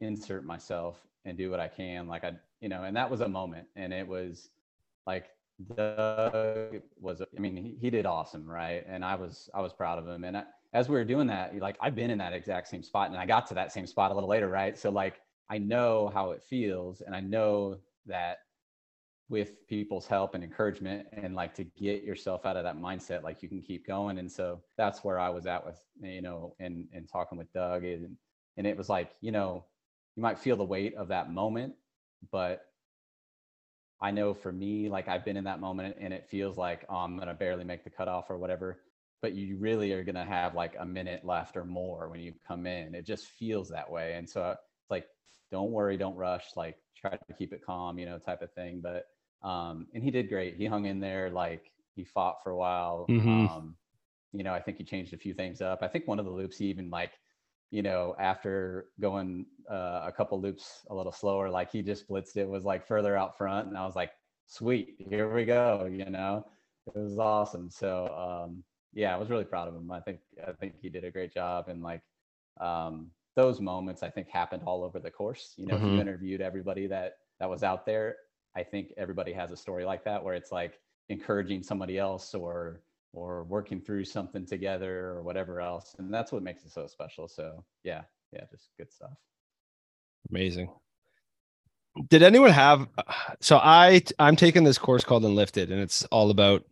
insert myself and do what I can. Like I, you know, and that was a moment and it was like Doug was, I mean, he, he did awesome. Right. And I was, I was proud of him. And I, as we were doing that, like I've been in that exact same spot and I got to that same spot a little later. Right. So like, I know how it feels and I know that with people's help and encouragement and like to get yourself out of that mindset like you can keep going and so that's where i was at with you know and and talking with doug and and it was like you know you might feel the weight of that moment but i know for me like i've been in that moment and it feels like oh, i'm gonna barely make the cutoff or whatever but you really are gonna have like a minute left or more when you come in. It just feels that way and so like don't worry don't rush like try to keep it calm you know type of thing but um, and he did great. He hung in there, like he fought for a while. Mm-hmm. Um, you know, I think he changed a few things up. I think one of the loops he even like, you know, after going uh, a couple loops a little slower, like he just blitzed it was like further out front, and I was like, sweet, here we go. You know, it was awesome. So um, yeah, I was really proud of him. I think I think he did a great job, and like um, those moments, I think happened all over the course. You know, mm-hmm. if you mm-hmm. interviewed everybody that that was out there, I think everybody has a story like that where it's like encouraging somebody else or or working through something together or whatever else. And that's what makes it so special. So yeah, yeah, just good stuff. Amazing. Did anyone have so I I'm taking this course called Unlifted and it's all about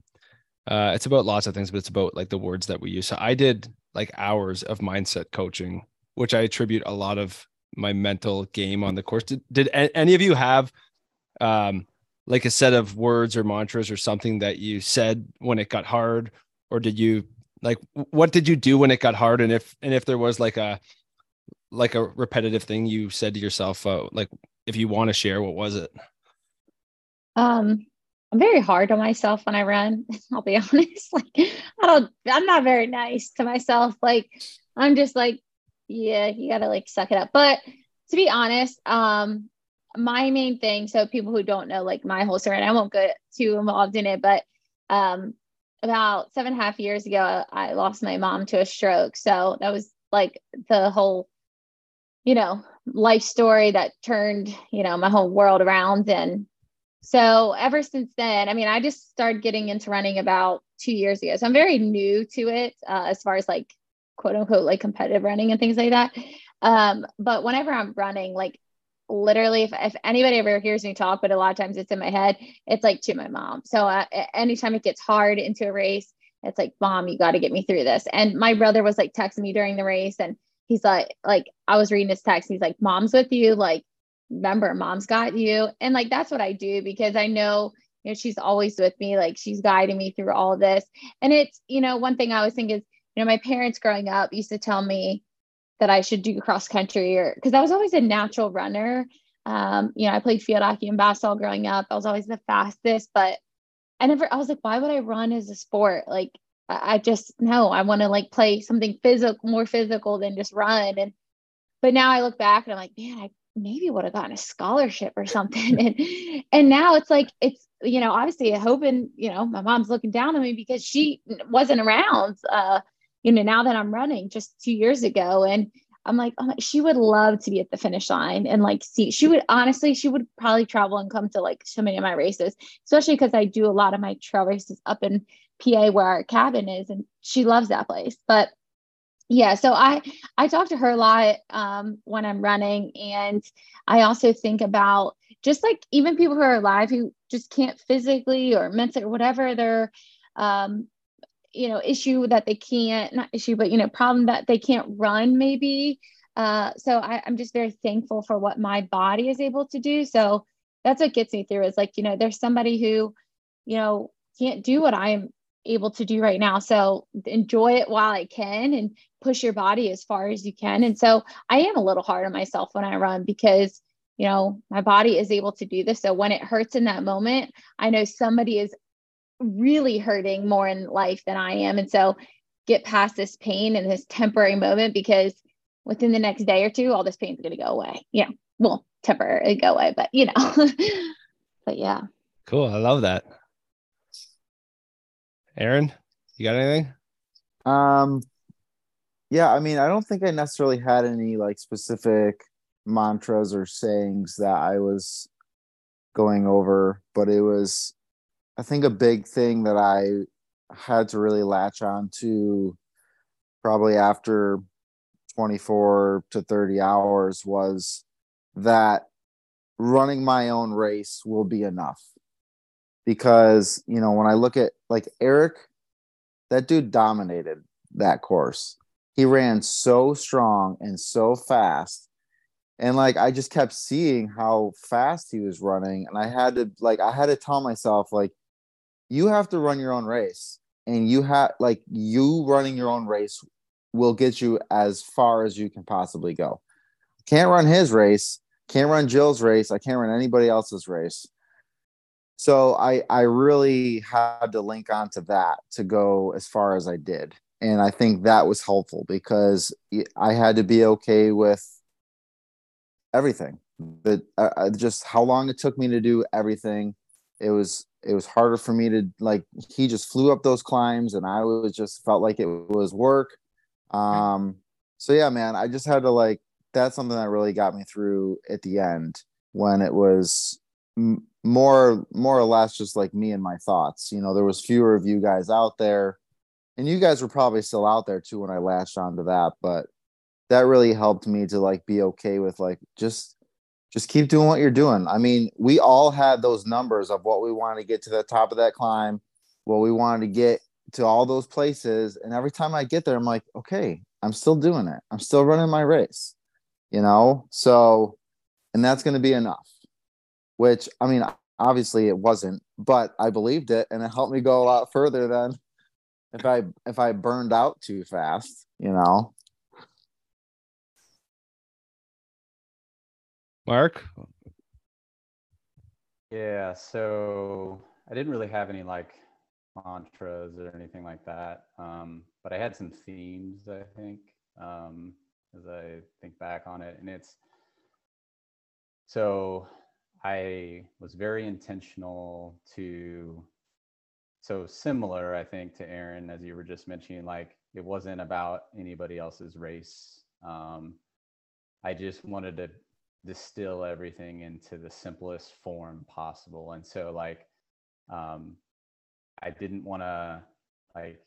uh it's about lots of things, but it's about like the words that we use. So I did like hours of mindset coaching, which I attribute a lot of my mental game on the course. Did, did any of you have um, like a set of words or mantras or something that you said when it got hard? Or did you like what did you do when it got hard? And if and if there was like a like a repetitive thing you said to yourself uh, like if you want to share what was it? Um i'm very hard on myself when i run i'll be honest. Like i don't i'm not very nice to myself. Like i'm just like yeah you gotta like suck it up. But to be honest um my main thing so people who don't know like my whole story and i won't get too involved in it but um about seven and a half years ago i lost my mom to a stroke. So that was like the whole you know life story that turned you know my whole world around and so ever since then i mean i just started getting into running about two years ago. So i'm very new to it uh, as far as like quote unquote like competitive running and things like that. Um but whenever i'm running like literally if, if anybody ever hears me talk but a lot of times it's in my head it's like to my mom. So uh, anytime it gets hard into a race it's like mom you got to get me through this. And my brother was like texting me during the race and he's like like i was reading his text he's like mom's with you like remember mom's got you. And like that's what i do because i know you know she's always with me like she's guiding me through all this. And it's you know one thing i always think is you know my parents growing up used to tell me that I should do cross country or because I was always a natural runner. Um, you know, I played field hockey and basketball growing up. I was always the fastest, but I never, I was like, why would I run as a sport? Like, I, just, no, I want to like play something physical, more physical than just run. And, but now I look back and I'm like, man, I maybe would have gotten a scholarship or something. and, and now it's like, it's, you know, obviously hoping, you know, my mom's looking down on me because she wasn't around. Uh, you know, now that I'm running just two years ago. And I'm like, oh, she would love to be at the finish line and like see, she would honestly, she would probably travel and come to like so many of my races, especially because I do a lot of my trail races up in PA where our cabin is. And she loves that place. But yeah, so I I talk to her a lot um, when I'm running, and I also think about just like even people who are alive who just can't physically or mentally or whatever they're um, you know issue that they can't not issue but you know problem that they can't run maybe. Uh, so I, i'm just very thankful for what my body is able to do. So that's what gets me through is like you know there's somebody who you know can't do what i'm able to do right now. So enjoy it while i can and push your body as far as you can. And so i am a little hard on myself when i run because you know my body is able to do this. So when it hurts in that moment i know somebody is really hurting more in life than I am. And so get past this pain and this temporary moment because within the next day or two, all this pain's going to go away. Yeah. Well, temporarily go away, but you know, but yeah. Cool. I love that. Aaron, you got anything? Um, yeah, I mean, I don't think I necessarily had any like specific mantras or sayings that I was going over, but it was, I think, a big thing that I had to really latch on to probably after 24 to 30 hours was that running my own race will be enough. Because, you know, when I look at like Eric, that dude dominated that course. He ran so strong and so fast. And like I just kept seeing how fast he was running. And I had to like I had to tell myself, like, you have to run your own race. And you have like you running your own race will get you as far as you can possibly go. Can't run his race, can't run Jill's race, I can't run anybody else's race. So I I really had to link onto that to go as far as I did. And I think that was helpful because I had to be okay with everything. That uh, just how long it took me to do everything. It was it was harder for me to like he just flew up those climbs and I was just felt like it was work um, so yeah, man, I just had to like that's something that really got me through at the end when it was m- more more or less just like me and my thoughts. You know, there was fewer of you guys out there, and you guys were probably still out there too when I latched onto that, but that really helped me to like be okay with like just just keep doing what you're doing. I mean, we all had those numbers of what we wanted to get to the top of that climb, what we wanted to get to all those places. And every time i get there i'm like okay i'm still doing it. I'm still running my race you know? So and that's going to be enough which i mean obviously it wasn't but i believed it and it helped me go a lot further than if i if i burned out too fast you know mark yeah so i didn't really have any like mantras or anything like that. Um, but I had some themes, I think, um, as I think back on it. And it's so I was very intentional to, so similar, I think, to Aaron, as you were just mentioning, like it wasn't about anybody else's race. Um, I just wanted to distill everything into the simplest form possible. And so, like, um, I didn't want to like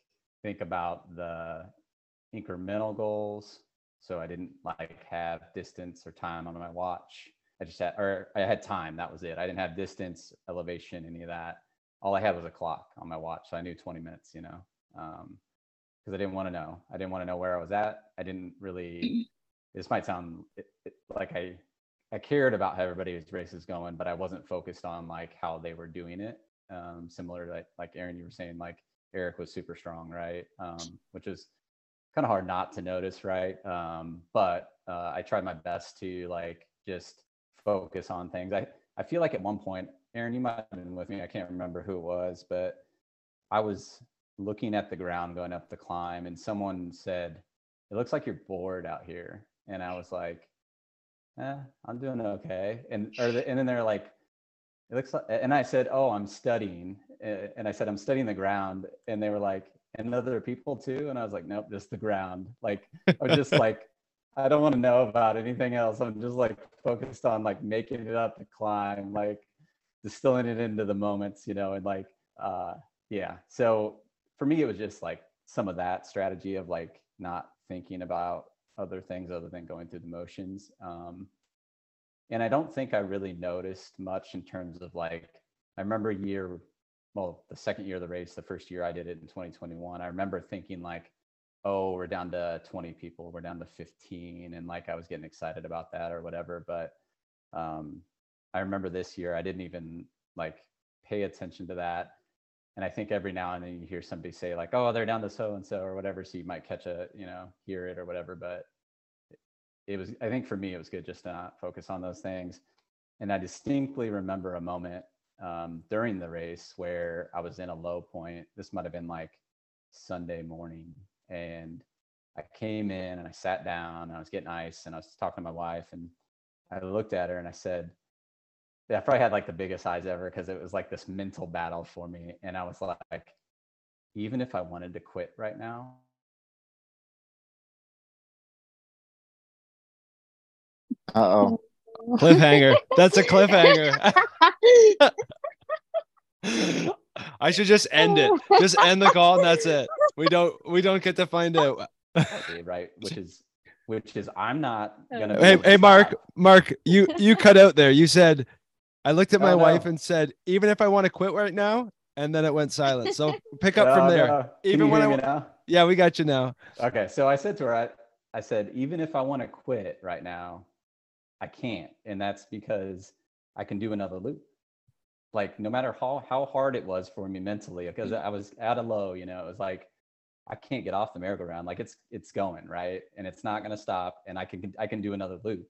think about the incremental goals. So I didn't like have distance or time on my watch. I just had, or I had time. That was it. I didn't have distance, elevation, any of that. All I had was a clock on my watch. So I knew 20 minutes, you know, because um, I didn't want to know. I didn't want to know where I was at. I didn't really, this might sound like I, I cared about how everybody's race is going, but I wasn't focused on like how they were doing it um, similar to like, like Aaron, you were saying like Eric was super strong, right? Um, which is kind of hard not to notice, right? Um, but uh, I tried my best to like just focus on things. I, I feel like at one point, Aaron, you might have been with me. I can't remember who it was, but I was looking at the ground going up the climb, and someone said, "It looks like you're bored out here," and I was like, "Eh, I'm doing okay." And or the, and then they're like, it looks like, and I said, oh, I'm studying. And I said, I'm studying the ground. And they were like, and other people too. And I was like, nope, just the ground. Like, I was just like, I don't want to know about anything else. I'm just like focused on like making it up the climb, like distilling it into the moments, you know, and like, uh, yeah. So for me, it was just like some of that strategy of like not thinking about other things other than going through the motions. Um, and I don't think I really noticed much in terms of like I remember a year, well, the second year of the race, the first year I did it in 2021. I remember thinking like, oh, we're down to 20 people, we're down to 15, and like I was getting excited about that or whatever. But um, I remember this year I didn't even like pay attention to that. And I think every now and then you hear somebody say like, "Oh, they're down to so and so" or whatever, so you might catch a, you know, hear it or whatever. But it was i think for me it was good just to not focus on those things and i distinctly remember a moment um, during the race where i was in a low point this might have been like sunday morning and I came in and I sat down and I was getting ice and I was talking to my wife and I looked at her and I said, yeah, I probably had like the biggest eyes ever because it was like this mental battle for me. And I was like, even if I wanted to quit right now, Uh oh. Cliffhanger. That's a cliffhanger. I should just end it. Just end the call and that's it. We don't we don't get to find out. right? Which is which is I'm not gonna. Hey, hey, Mark, Mark, you you cut out there. You said I looked at my Oh, no. wife and said, even if I want to quit right now, and then it went silent. So pick up No, from there. no. Even when I? Yeah, we got you now. Okay, so I said to her, I, I said, even if I want to quit right now, I can't, and that's because I can do another loop. Like no matter how how hard it was for me mentally, because mm-hmm. I was at a low, you know, it was like I can't get off the merry-go-round. Like it's it's going right, and it's not gonna stop, and I can I can do another loop.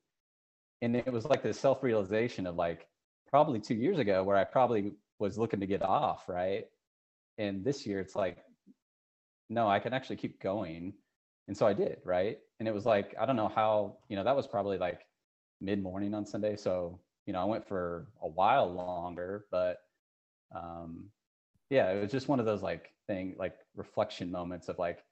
And it was like this self-realization of like probably two years ago where I probably was looking to get off, right? And this year it's like no, I can actually keep going. And so I did, right? And it was like, I don't know how, you know, that was probably like mid morning on Sunday. So, you know, I went for a while longer, but um yeah, it was just one of those like thing, like reflection moments of like,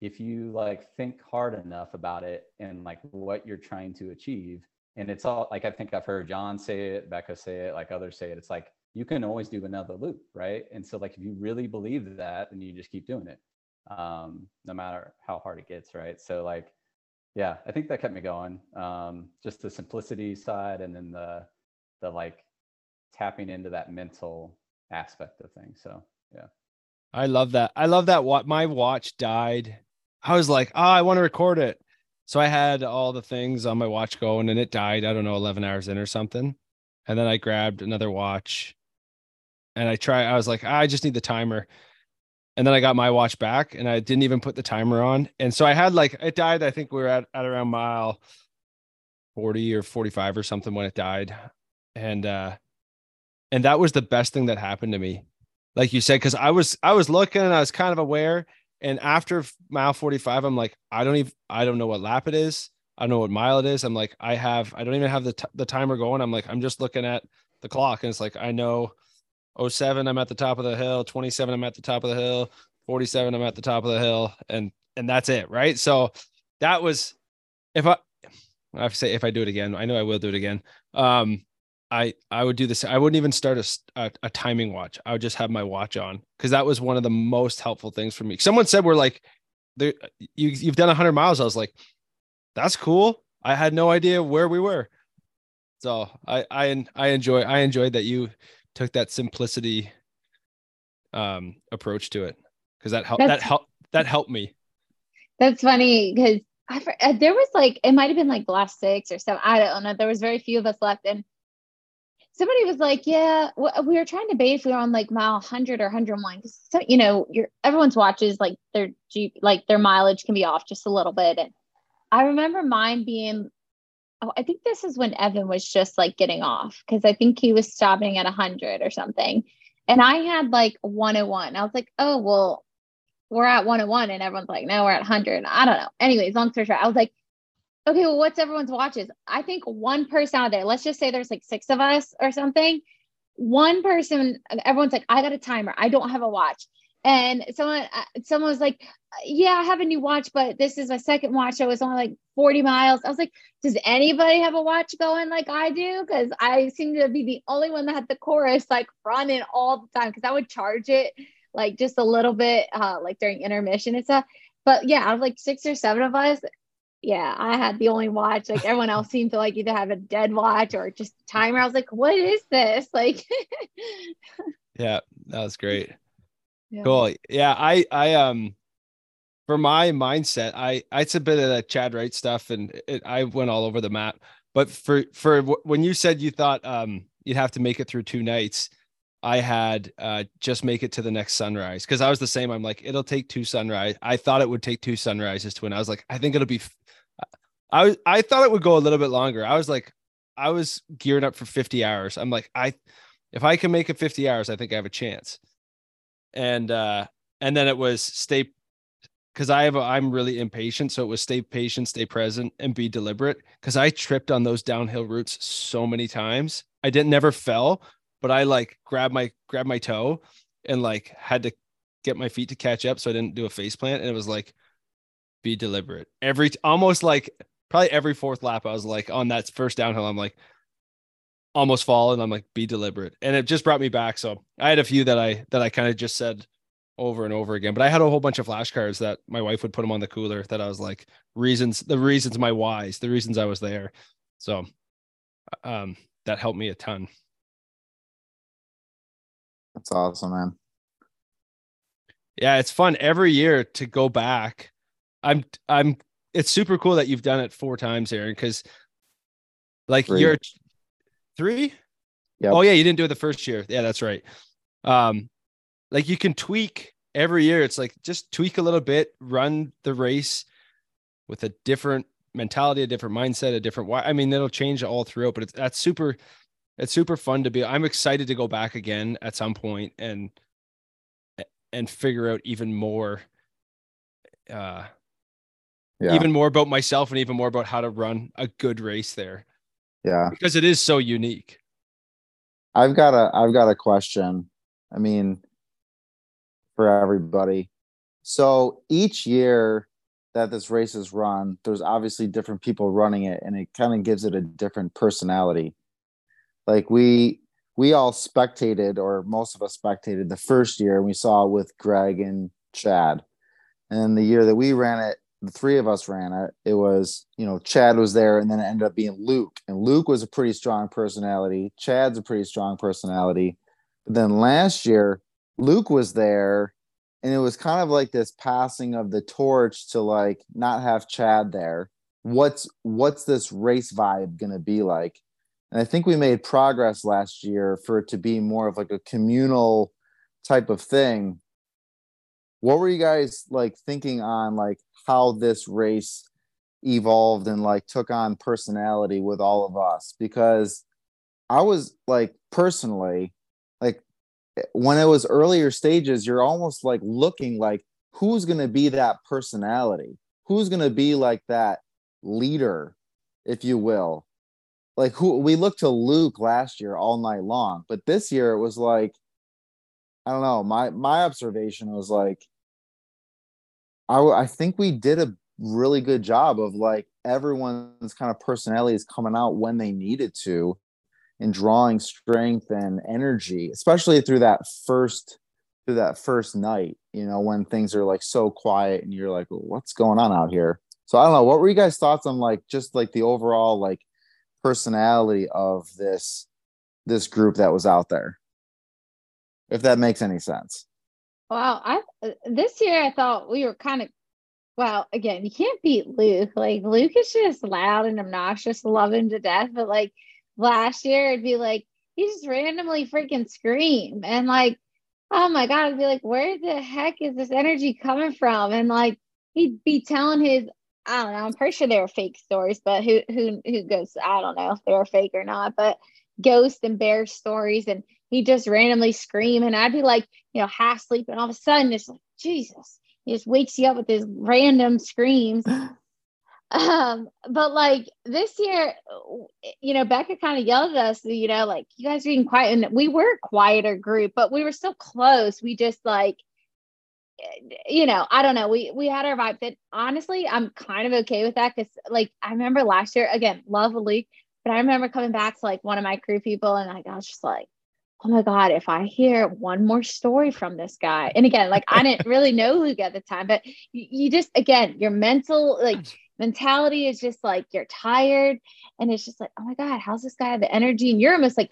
if you like think hard enough about it and like what you're trying to achieve, and it's all like I think I've heard John say it, Becca say it, like others say it. It's like you can always do another loop, right? And so like if you really believe that, then you just keep doing it, um, no matter how hard it gets, right? So like, yeah, I think that kept me going. Um, just the simplicity side, and then the the like tapping into that mental aspect of things. So yeah. I love that. I love that. What my watch died. I was like, oh, I want to record it. So I had all the things on my watch going and it died. I don't know, 11 hours in or something. And then I grabbed another watch and I try. I was like, "Ah, I just need the timer. And then I got my watch back and I didn't even put the timer on. And so I had like, it died. I think we were at, at around mile 40 or 45 or something when it died. And, uh, and that was the best thing that happened to me like you said because i was i was looking and i was kind of aware and after mile 45 i'm like i don't even i don't know what lap it is. I don't know what mile it is. I'm like i have i don't even have the, t- the timer going. I'm like i'm just looking at the clock and it's like i know 07 i'm at the top of the hill. 27 i'm at the top of the hill. 47 i'm at the top of the hill. And and that's it right? So that was if i i have to say if i do it again i know i will do it again. Um I I would do this. I wouldn't even start a a timing watch. I would just have my watch on because that was one of the most helpful things for me. Someone said we're like, there you you've done hundred miles. I was like, that's cool. I had no idea where we were. So I I I enjoy I enjoyed that you took that simplicity um approach to it because that helped that helped that helped me. That's funny because I uh, there was like it might have been like the last six or seven. I don't know. There was very few of us left, and somebody was like, "Yeah, we were trying to debate if we were on like mile 100 or 101 because so, you know, your everyone's watches like their GPS, like their mileage can be off just a little bit." And I remember mine being, oh, I think this is when Evan was just like getting off because I think he was stopping at 100 or something, and I had like 101. I was like, "Oh well." we're at 101 and everyone's like, no, we're at 100. I don't know. Anyways, long story short, I was like, okay, well, what's everyone's watches? I think one person out there, let's just say there's like six of us or something. One person, everyone's like, I got a timer. I don't have a watch. And someone, uh, someone was like, yeah, I have a new watch, but this is my second watch. So it's only like 40 miles. I was like, does anybody have a watch going like I do? Because I seem to be the only one that had the chorus like running all the time because I would charge it like just a little bit uh like during intermission and stuff. But yeah, out of like six or seven of us, yeah, I had the only watch. Like everyone else seemed to like either have a dead watch or just timer. I was like, what is this? Like Yeah, that was great. yeah. Cool. Yeah, I I um for my mindset, I it's a bit of that Chad Wright stuff, and it, I went all over the map. But for for wh- when you said you thought um you'd have to make it through two nights, I had uh just make it to the next sunrise because I was the same. I'm like, it'll take two sunrise. I thought it would take two sunrises to win. I was like, I think it'll be. I was I thought it would go a little bit longer. I was like, I was geared up for 50 hours. I'm like, I if I can make it 50 hours, I think I have a chance. And uh and then it was stay because I have I'm really impatient. So it was stay patient, stay present, and be deliberate. Because I tripped on those downhill routes so many times. I didn't never fell, but I like grabbed my grabbed my toe and like had to get my feet to catch up so I didn't do a face plant. And it was like, be deliberate. Every almost like probably every fourth lap, I was like on that first downhill, I'm like almost fall, and I'm like, be deliberate. And it just brought me back. So I had a few that I that I kind of just said over and over again. But I had a whole bunch of flashcards that my wife would put them on the cooler that I was like, reasons, the reasons my whys, the reasons I was there. So um that helped me a ton. That's awesome, man. Yeah, it's fun every year to go back. I'm I'm it's super cool that you've done it four times, Aaron, because like Three. you're three. Yep. Oh yeah, you didn't do it the first year. Yeah, that's right. Um, like you can tweak every year. It's like just tweak a little bit, run the race with a different mentality, a different mindset, a different why. I mean, it'll change all throughout, but it's that's super. It's super fun to be. I'm excited to go back again at some point and and figure out even more. Uh, Yeah. even more about myself and even more about how to run a good race there yeah. because it is so unique. I've got a I've got a question. I mean, for everybody. So each year that this race is run, there's obviously different people running it, and it kind of gives it a different personality. Like we we all spectated, or most of us spectated the first year, and we saw with Greg and Chad. And the year that we ran it, the three of us ran it. It was, you know, Chad was there, and then it ended up being Luke. And Luke was a pretty strong personality. Chad's a pretty strong personality. But then last year, Luke was there, and it was kind of like this passing of the torch to like not have Chad there. What's what's this race vibe gonna be like? And I think we made progress last year for it to be more of like a communal type of thing. What were you guys like thinking on like how this race evolved and like took on personality with all of us? Because I was like personally like eh, when it was earlier stages, you're almost like looking like who's going to be that personality? Who's going to be like that leader, if you will? Like who we looked to Luke last year all night long, but this year it was like I don't know. My my observation was like I I think we did a really good job of like everyone's kind of personalities coming out when they needed to and drawing strength and energy, especially through that first through that first night, you know, when things are like so quiet and you're like, what's going on out here? So I don't know. What were you guys' thoughts on like just like the overall like personality of this this group that was out there? If that makes any sense. Wow, I this year I thought we were kind of well, again, you can't beat Luke. Like Luke is just loud and obnoxious, love him to death. But like last year, it'd be like he just randomly freaking scream and like, oh my god, I'd be like, where the heck is this energy coming from? And like he'd be telling his I don't know, I'm pretty sure they were fake stories, but who who who goes, I don't know if they were fake or not, but ghost and bear stories and he just randomly scream and I'd be like, you know, half asleep. And All of a sudden it's like, Jesus, he just wakes you up with his random screams. um, but like this year, you know, Becca kind of yelled at us, you know, like you guys are being quiet. And we were a quieter group, but we were still close. We just like you know, I don't know. We we had our vibe that honestly, I'm kind of okay with that because like I remember last year, again, love Luke, but I remember coming back to like one of my crew people and like I was just like, oh my God, if I hear one more story from this guy. And again, like I didn't really know Luke at the time, but you, you just again, your mental like mentality is just like you're tired and it's just like, oh my God, how's this guy have the energy? And you're almost like,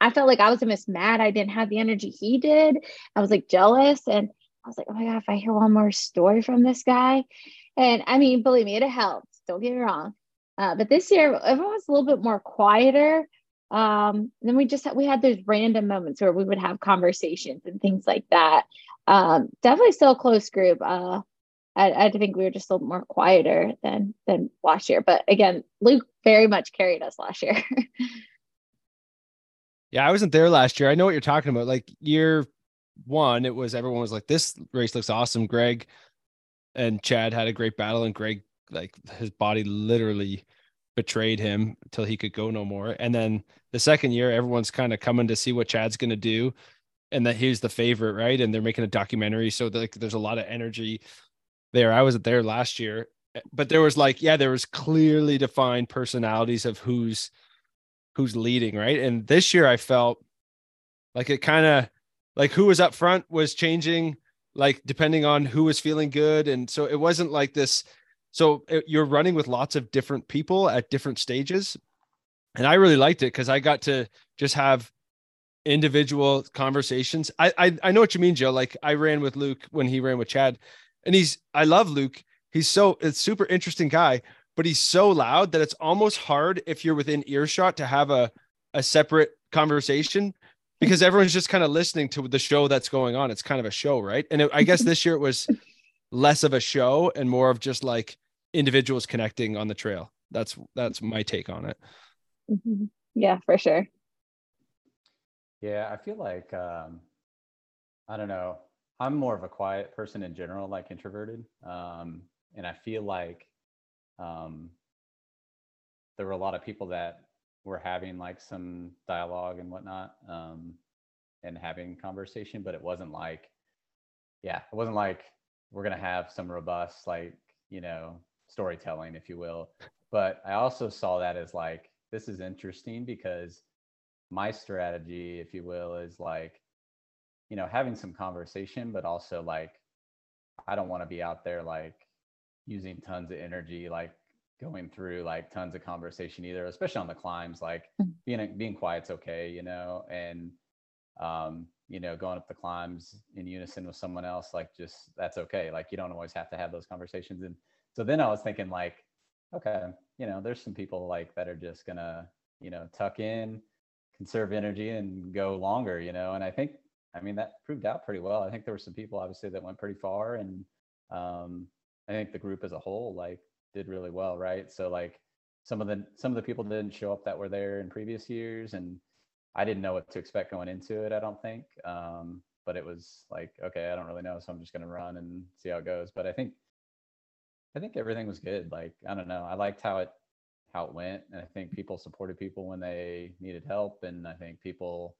I felt like I was almost mad I didn't have the energy he did. I was like jealous and I was like, oh my God, if I hear one more story from this guy. And I mean, believe me, it helped. Don't get me wrong. Uh, but this year, everyone's a little bit more quieter. Um, then we just we had those random moments where we would have conversations and things like that. Um, definitely still a close group. Uh, I, I think we were just a little more quieter than than last year. But again, Luke very much carried us last year. Yeah, I wasn't there last year. I know what you're talking about. Like year one, it was everyone was like, "This race looks awesome." Greg and Chad had a great battle, and Greg like his body literally betrayed him until he could go no more. And then the second year, everyone's kind of coming to see what Chad's going to do, and that he's the favorite, right? And they're making a documentary, so like there's a lot of energy there. I wasn't there last year, eh, but there was like, yeah, there was clearly defined personalities of who's who's leading, right? And this year, I felt like it kind of like who was up front was changing like depending on who was feeling good and so it wasn't like this so uh, you're running with lots of different people at different stages. And i really liked it because i got to just have individual conversations. I, I i know what you mean joe. Like i ran with luke when he ran with chad. And he's i love luke. He's so it's super interesting guy but he's so loud that it's almost hard if you're within earshot to have a a separate conversation because everyone's just kind of listening to the show that's going on. It's kind of a show, right? And it, I guess this year it was less of a show and more of just like individuals connecting on the trail. That's that's my take on it. Mm-hmm. Yeah, for sure. Yeah, I feel like um, I don't know. I'm more of a quiet person in general, like introverted, um, and I feel like um, there were a lot of people that we're having like some dialogue and whatnot um, and having conversation but it wasn't like yeah it wasn't like we're gonna have some robust like you know storytelling if you will but i also saw that as like this is interesting because my strategy if you will is like you know having some conversation but also like i don't want to be out there like using tons of energy like going through like tons of conversation either, especially on the climbs. Like mm. being being quiet's okay, you know, and um, you know, going up the climbs in unison with someone else, like just that's okay. Like you don't always have to have those conversations. And so then I was thinking like, okay, you know, there's some people like that are just gonna, you know, tuck in, conserve energy and go longer, you know. And I think I mean that proved out pretty well. I think there were some people obviously that went pretty far and um I think the group as a whole like did really well, right? So like some of the some of the people didn't show up that were there in previous years, and I didn't know what to expect going into it. I don't think, um, but it was like okay, I don't really know, so I'm just gonna run and see how it goes. But I think I think everything was good. Like I don't know, I liked how it how it went, and I think people supported people when they needed help, and I think people,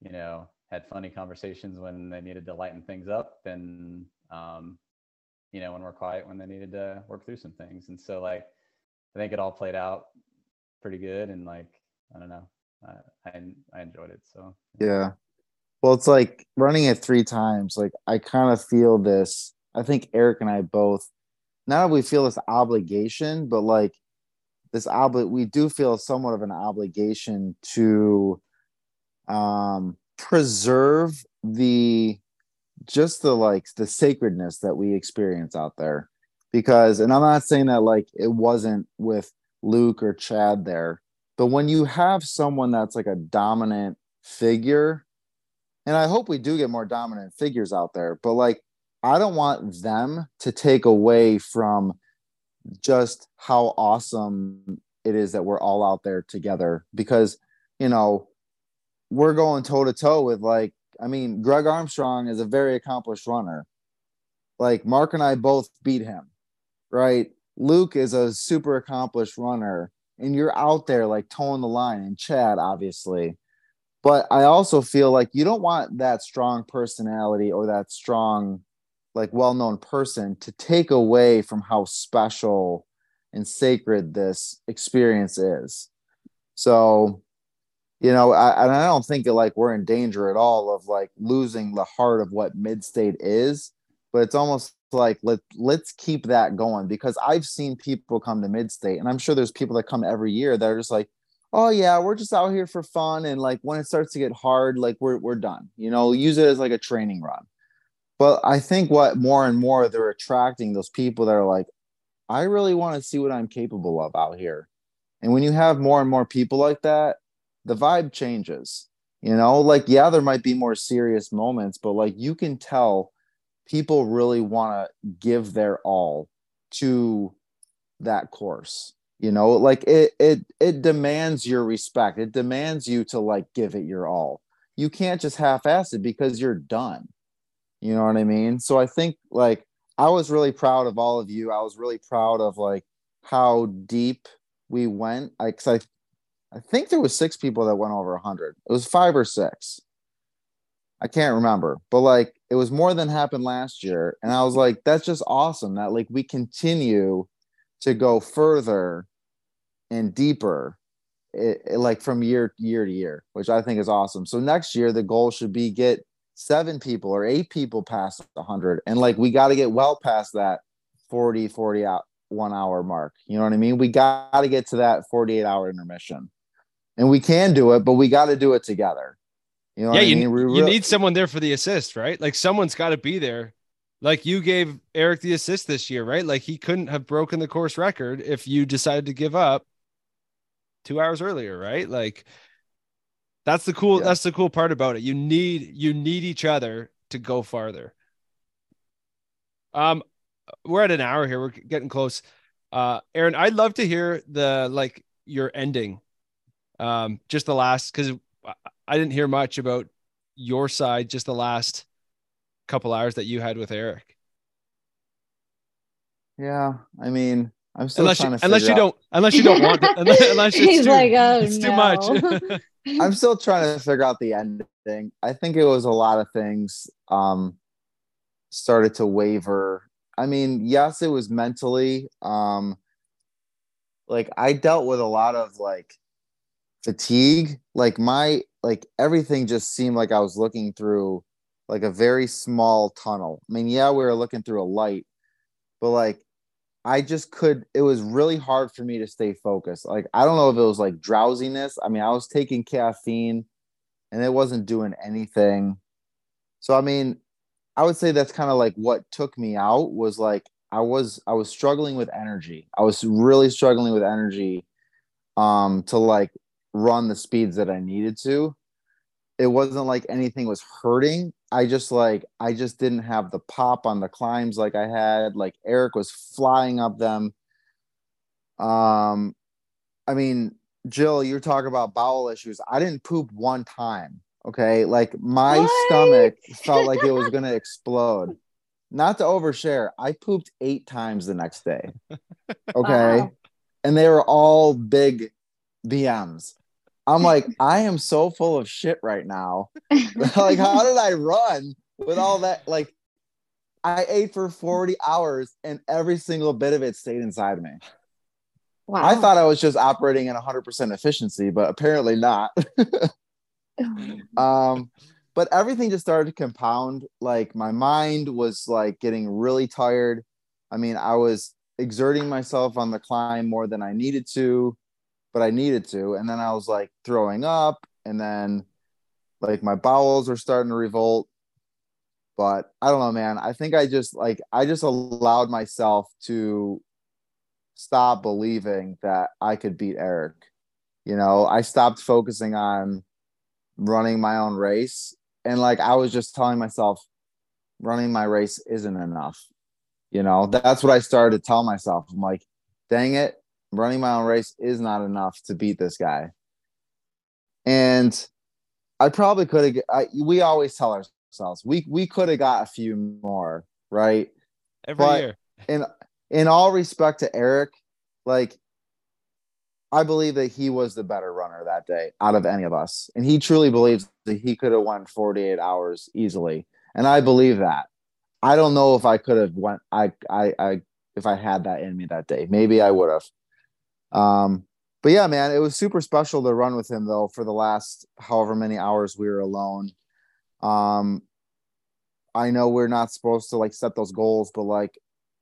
you know, had funny conversations when they needed to lighten things up, and um, you know, when we're quiet when they needed to work through some things. And so like I think it all played out pretty good and like I don't know. I I, enjoyed it. So yeah. Well, it's like running it three times. Like I kind of feel this. I think Eric and I both now we feel this obligation, but like this obli we do feel somewhat of an obligation to um preserve the just the like the sacredness that we experience out there because and i'm not saying that like it wasn't with luke or chad there but when you have someone that's like a dominant figure and i hope we do get more dominant figures out there but like i don't want them to take away from just how awesome it is that we're all out there together because you know we're going toe to toe with like I mean, Greg Armstrong is a very accomplished runner. Like Mark and I both beat him, right? Luke is a super accomplished runner, and you're out there like toeing the line, and Chad, obviously. But I also feel like you don't want that strong personality or that strong, like well known person to take away from how special and sacred this experience is. So you know, I, and I don't think like we're in danger at all of like losing the heart of what Midstate is, but it's almost like let let's keep that going because I've seen people come to Midstate, and I'm sure there's people that come every year that are just like, oh yeah, we're just out here for fun, and like when it starts to get hard, like we're we're done. You know, use it as like a training run. But I think what more and more they're attracting those people that are like, I really want to see what I'm capable of out here. And when you have more and more people like that, the vibe changes. You know, like, yeah, there might be more serious moments, but like you can tell people really want to give their all to that course you know like it it it demands your respect it demands you to like give it your all you can't just half-ass it because you're done you know what i mean so i think like I was really proud of all of you. I was really proud of like how deep we went. I, I, I think there was six people that went over 100. It was five or six. I can't remember, but like it was more than happened last year. And I was like, that's just awesome that like we continue to go further and deeper it, it, like from year year to year, which I think is awesome. So next year the goal should be get seven people or eight people past 100 and like we got to get well past that 40 40 out one hour mark you know what i mean we got to get to that 48 hour intermission and we can do it but we got to do it together you know yeah you, mean? you need someone there for the assist right like someone's got to be there like you gave eric the assist this year right like he couldn't have broken the course record if you decided to give up two hours earlier right like that's the cool. Yeah. That's the cool part about it. You need you need each other to go farther. Um, we're at an hour here. We're getting close. Uh, Aaron, I'd love to hear the like your ending. Um, just the last because I didn't hear much about your side. Just the last couple hours that you had with Eric. Yeah, I mean, I'm still unless you, unless you out. don't unless you don't want it. Unless, unless it's He's too, like, oh, it's no. too much. I'm still trying to figure out the ending. I think it was a lot of things um started to waver. I mean, yes, it was mentally um like I dealt with a lot of like fatigue. Like my like everything just seemed like I was looking through like a very small tunnel. I mean, yeah, we were looking through a light, but like I just could, it was really hard for me to stay focused. Like, I don't know if it was like drowsiness. I mean, I was taking caffeine and it wasn't doing anything. So, I mean, I would say that's kind of like what took me out was like, I was, I was struggling with energy. I was really struggling with energy um, to like run the speeds that I needed to. It wasn't like anything was hurting. I just like I just didn't have the pop on the climbs like I had. Like Eric was flying up them. Um, I mean, Jill, you're talking about bowel issues. I didn't poop one time. Okay, like my what? stomach felt like it was gonna explode. Not to overshare, I pooped eight times the next day. Okay, wow. and they were all big BMs. I'm like, I am so full of shit right now. like, how did I run with all that? Like, I ate for 40 hours and every single bit of it stayed inside of me. Wow. I thought I was just operating at 100% efficiency, but apparently not. um, but everything just started to compound. Like, my mind was like getting really tired. I mean, I was exerting myself on the climb more than I needed to but I needed to. And then I was like throwing up, and then like my bowels were starting to revolt. But I don't know, man. I think I just like I just allowed myself to stop believing that I could beat Eric. You know, I stopped focusing on running my own race. And like I was just telling myself, running my race isn't enough. You know, that's what I started to tell myself. I'm like, dang it, running my own race is not enough to beat this guy. And I probably could have. We always tell ourselves we we could have got a few more, right? Every but year. In in all respect to Eric, like I believe that he was the better runner that day out of any of us, and he truly believes that he could have won 48 hours easily, and I believe that. I don't know if I could have went. I I I if I had that in me that day, maybe I would have. Um, but yeah, man, it was super special to run with him though for the last however many hours we were alone. Um, I know we're not supposed to like set those goals, but like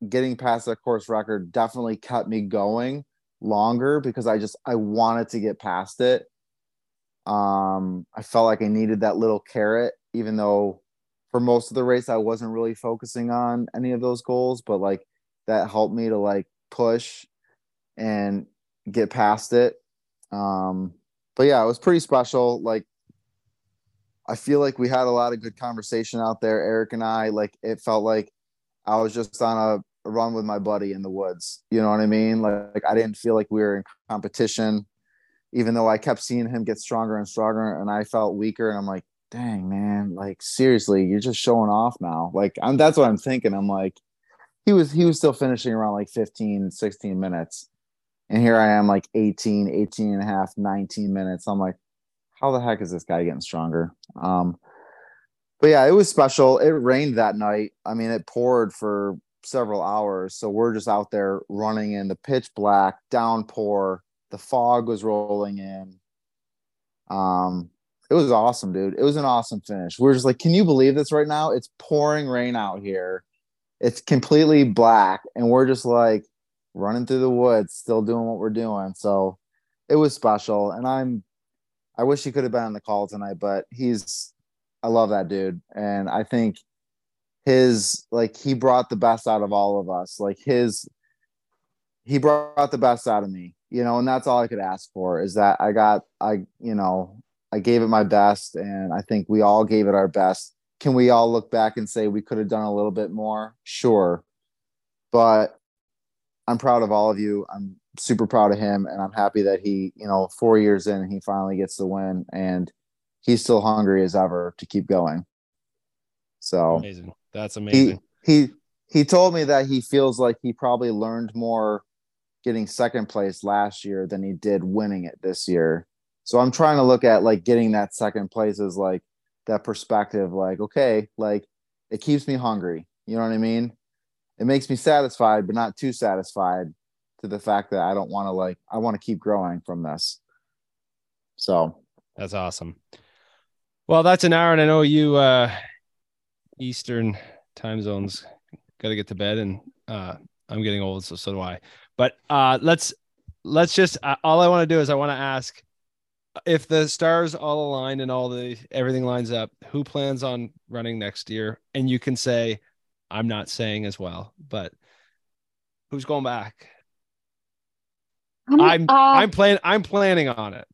getting past that course record definitely kept me going longer because I just I wanted to get past it. Um, I felt like I needed that little carrot, even though for most of the race I wasn't really focusing on any of those goals, but like that helped me to like push and get past it. Um, but yeah, it was pretty special. Like, I feel like we had a lot of good conversation out there, Eric and I. Like, it felt like I was just on a, run with my buddy in the woods. You know what I mean? Like, like, I didn't feel like we were in competition, even though I kept seeing him get stronger and stronger, and I felt weaker. And I'm like, dang man, like seriously, you're just showing off now. Like, I'm that's what I'm thinking. I'm like, he was he was still finishing around like 15, 16 minutes. And here I am like 18, 18 and a half, 19 minutes. I'm like, how the heck is this guy getting stronger? Um, but yeah, it was special. It rained that night. I mean, it poured for several hours. So we're just out there running in the pitch black downpour. The fog was rolling in. Um, it was awesome, dude. It was an awesome finish. We are just like, can you believe this right now? It's pouring rain out here. It's completely black, and we're just like running through the woods, still doing what we're doing. So it was special. And I'm I wish he could have been on the call tonight, but he's I love that dude. And I think his like he brought the best out of all of us. Like his he brought the best out of me, you know, and that's all I could ask for is that I got I, you know, I gave it my best and I think we all gave it our best. Can we all look back and say we could have done a little bit more? Sure. But I'm proud of all of you. I'm super proud of him and I'm happy that he, you know, 4 years in he finally gets the win and he's still hungry as ever to keep going. So amazing. That's amazing. He he he told me that he feels like he probably learned more getting second place last year than he did winning it this year. So I'm trying to look at like getting that second place as like that perspective, like, okay, like it keeps me hungry. You know what I mean? It makes me satisfied, but not too satisfied to the fact that I don't want to like I want to keep growing from this. So that's awesome. Well, that's an hour, and I know you uh Eastern time zones got to get to bed, and uh, I'm getting old, so so do I. But uh, let's let's just uh, all I want to do is I want to ask if the stars all align and all the everything lines up, who plans on running next year? And you can say, I'm not saying as well, but who's going back? I'm I'm, uh, I'm planning I'm planning on it.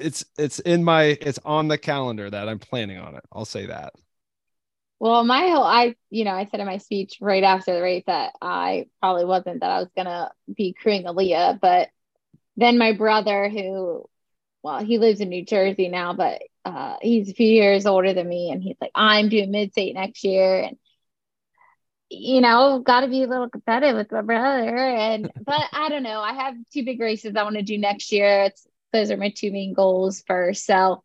It's it's in my it's on the calendar that I'm planning on it. I'll say that. Well, my whole, I, you know, I said in my speech right after the race that I probably wasn't that I was going to be crewing Aaliyah, but then my brother, who, well, he lives in New Jersey now, but uh, he's a few years older than me, and he's like, I'm doing Midstate next year, and you know, got to be a little competitive with my brother, and but I don't know. I have two big races I want to do next year. It's those are my two main goals first. So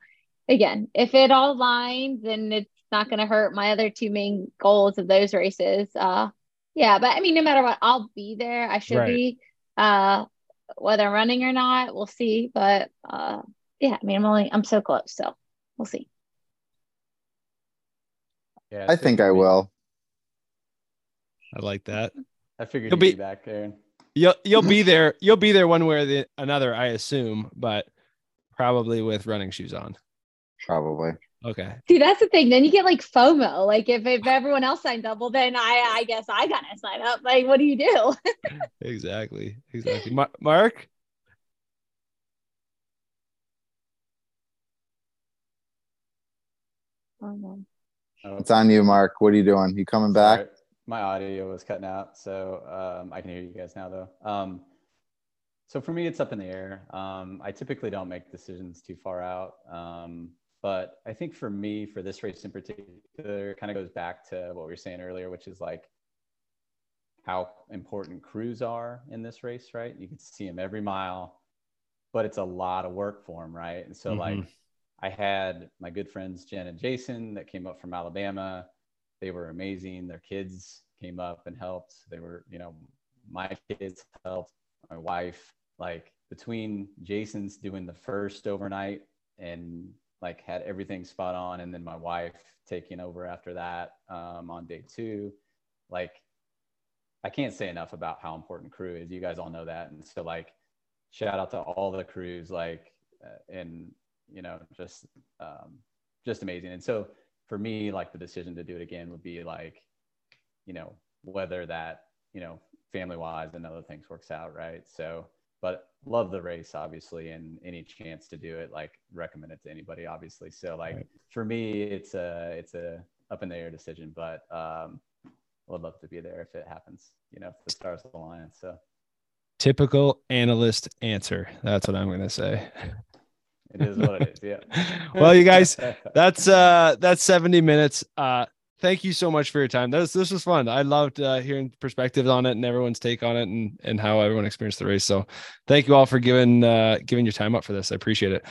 again, if it all lines and it's not going to hurt my other two main goals of those races. Uh, yeah, but I mean, no matter what, I'll be there. I should right. be. Uh, whether I'm running or not, we'll see. But uh, yeah, I mean, I'm only I'm so close, so we'll see. Yeah, I think I will. I like that. I figured you'll be, be back, Aaron. You'll you'll be there. You'll be there one way or the another, I assume, but probably with running shoes on. Probably. Okay. See, that's the thing. Then you get like FOMO. Like if, if everyone else signed up, well, then I I guess I gotta sign up. Like, what do you do? exactly. Exactly. Ma- Mark. Oh, no. It's on you, Mark. What are you doing? You coming back? My audio was cutting out, so um, I can hear you guys now, though. Um, so for me, it's up in the air. Um, I typically don't make decisions too far out. Um, but I think for me, for this race in particular, it kind of goes back to what we were saying earlier, which is like how important crews are in this race, right? You can see them every mile, but it's a lot of work for them, right? And so, mm-hmm. like, I had my good friends Jen and Jason that came up from Alabama. They were amazing. Their kids came up and helped. They were, you know, my kids helped, my wife. Like between Jason's doing the first overnight and like had everything spot on and then my wife taking over after that um, on day two like i can't say enough about how important crew is you guys all know that and so like shout out to all the crews like uh, and you know just um, just amazing and so for me like the decision to do it again would be like you know whether that you know family wise and other things works out right? So but love the race obviously and any chance to do it like recommend it to anybody obviously. So like right. for me it's a it's a up in the air decision but um would love to be there if it happens you know if the stars align so. Typical analyst answer. That's what i'm going to say it is what it is yeah well you guys that's uh that's 70 minutes uh thank you so much for your time. This this was fun. I loved uh, hearing perspectives on it and everyone's take on it and and how everyone experienced the race. So thank you all for giving uh, giving your time up for this. I appreciate it.